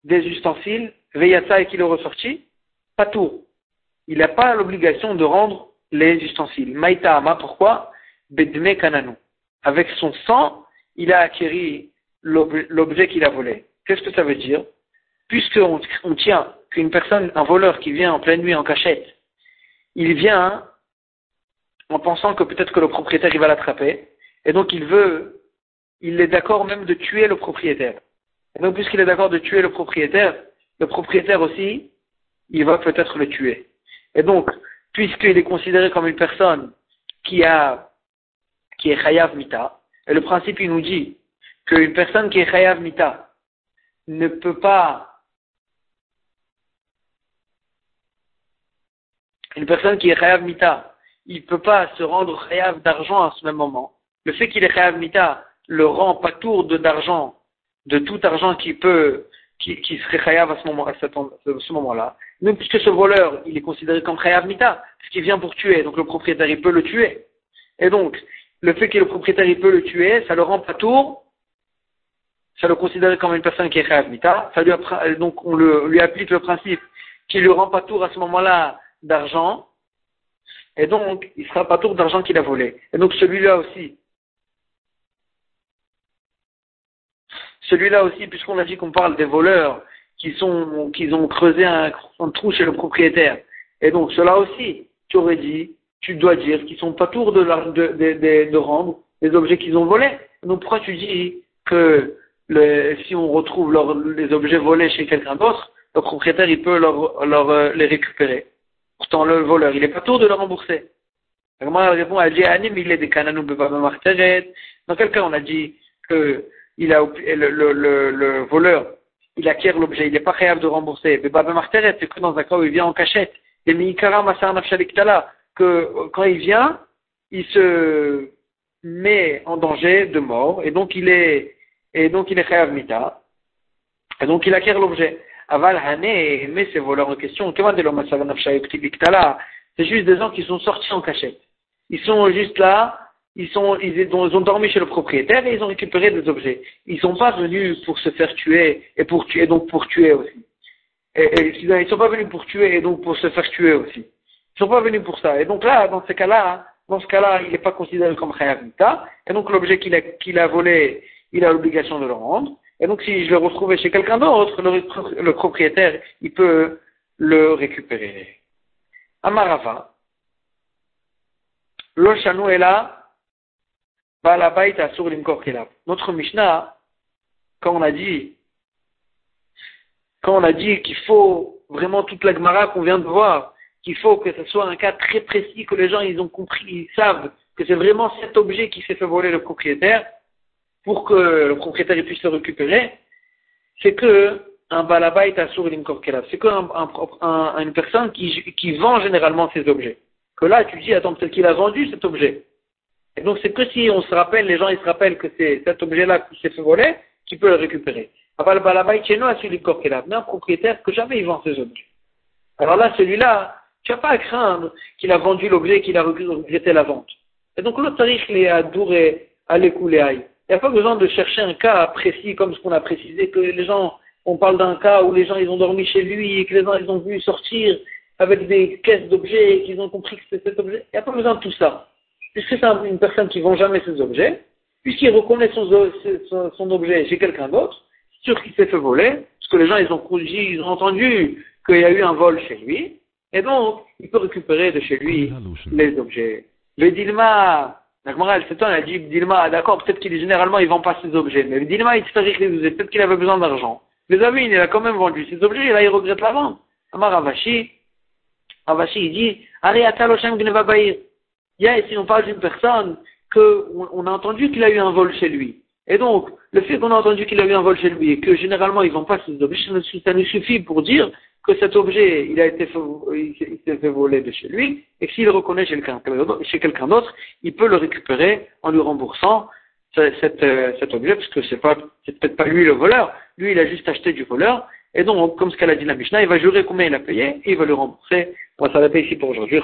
des ustensiles, Veyatsa et qui le ressortit, pas tout. Il n'a pas l'obligation de rendre les ustensiles. Maïta Ama, pourquoi? Bedme Kananou. Avec son sang, il a acquis l'objet qu'il a volé. Qu'est-ce que ça veut dire? Puisqu'on on tient qu'une personne, un voleur qui vient en pleine nuit en cachette, il vient en pensant que peut-être que le propriétaire il va l'attraper, et donc il veut, il est d'accord même de tuer le propriétaire. Et donc puisqu'il est d'accord de tuer le propriétaire, le propriétaire aussi, il va peut-être le tuer. Et donc, puisqu'il est considéré comme une personne qui a, qui est chayav mita, et le principe il nous dit qu'une personne qui est chayav mita ne peut pas une personne qui est chayav mita il ne peut pas se rendre chayav d'argent à ce même moment. Le fait qu'il est chayav mita le rend pas tour d'argent, de tout argent qui peut, qui, qui serait chayav à ce moment, moment-là. Même puisque ce voleur, il est considéré comme chayav mita, qu'il vient pour tuer, donc le propriétaire, il peut le tuer. Et donc, le fait que le propriétaire, il peut le tuer, ça le rend pas tour, ça le considère comme une personne qui est chayav mita, ça lui, donc on le, lui applique le principe qu'il lui rend pas tour à ce moment-là d'argent, et donc, il sera pas tour d'argent qu'il a volé. Et donc, celui-là aussi. Celui-là aussi, puisqu'on a dit qu'on parle des voleurs qui sont, qui ont creusé un, trou chez le propriétaire. Et donc, cela aussi, tu aurais dit, tu dois dire qu'ils sont pas tour de, de, de, de, rendre les objets qu'ils ont volés. Donc, pourquoi tu dis que le, si on retrouve leur, les objets volés chez quelqu'un d'autre, le propriétaire, il peut leur, leur, euh, les récupérer? Pourtant, le voleur, il n'est pas tour de le rembourser. Elle répond, elle dit, Anim, il est des cananou Dans quel cas on a dit que le, le, le, le voleur, il acquiert l'objet, il n'est pas capable de rembourser. C'est que dans un cas où il vient en cachette. Et que quand il vient, il se met en danger de mort, et donc il est, et donc il est mita, et donc il acquiert l'objet. Aval Hané, mais ces voleurs en question, c'est juste des gens qui sont sortis en cachette. Ils sont juste là, ils, sont, ils, ont, dormi chez le propriétaire et ils ont récupéré des objets. Ils ne sont pas venus pour se faire tuer et pour tuer, donc pour tuer aussi. Et, ils ne sont pas venus pour tuer et donc pour se faire tuer aussi. Ils ne sont pas venus pour ça. Et donc là, dans ce cas-là, dans ce cas-là, il n'est pas considéré comme Khayavita. Et donc l'objet qu'il a, qu'il a volé, il a l'obligation de le rendre. Et donc, si je le retrouvais chez quelqu'un d'autre, le, propriétaire, il peut le récupérer. Amarava. L'Oshanu est là. Notre Mishnah, quand on a dit, quand on a dit qu'il faut vraiment toute la Gemara qu'on vient de voir, qu'il faut que ce soit un cas très précis, que les gens ils ont compris, ils savent que c'est vraiment cet objet qui s'est fait voler le propriétaire, pour que le propriétaire puisse le récupérer, c'est que un balabait assour c'est qu'une un, une personne qui, qui vend généralement ses objets. Que là, tu dis, attends, peut-être qu'il a vendu cet objet. Et donc, c'est que si on se rappelle, les gens, ils se rappellent que c'est cet objet-là qui s'est fait voler, qui peut le récupérer. Mais un propriétaire que jamais il vend ses objets. Alors là, celui-là, tu n'as pas à craindre qu'il a vendu l'objet et qu'il a regretté la vente. Et donc, l'autre tarif, il est à Douré, à l'écouler il n'y a pas besoin de chercher un cas précis comme ce qu'on a précisé, que les gens, on parle d'un cas où les gens ils ont dormi chez lui et que les gens ils ont vu sortir avec des caisses d'objets et qu'ils ont compris que c'était cet objet. Il n'y a pas besoin de tout ça. Puisque c'est une personne qui ne vend jamais ses objets, puisqu'il reconnaît son, son, objet chez quelqu'un d'autre, sur ce qui s'est fait voler, parce que les gens, ils ont, ils ont entendu qu'il y a eu un vol chez lui, et donc, il peut récupérer de chez lui les objets. Le Dilma, la Gemara, elle s'étonne, elle dit, Dilma, d'accord, peut-être qu'il généralement, il vend pas ses objets, mais Dilma, il peut-être qu'il avait besoin d'argent. Les amis, il a quand même vendu ses objets, et là, il regrette la vente. Amar Ravashi, Ravashi, il dit, Ariata Loshem Gnevabaïr. Il y a ici, on parle d'une personne que, on a entendu qu'il a eu un vol chez lui. Et donc, le fait qu'on a entendu qu'il a eu un vol chez lui et que généralement ils vont pas ses objets, ça nous suffit pour dire que cet objet, il a été il s'est fait voler de chez lui et que s'il reconnaît chez quelqu'un d'autre, il peut le récupérer en lui remboursant cet, euh, cet objet parce que c'est pas, peut-être pas lui le voleur. Lui, il a juste acheté du voleur. Et donc, comme ce qu'elle a dit la Mishnah, il va jurer combien il a payé et il va le rembourser. On va s'arrêter ici pour aujourd'hui.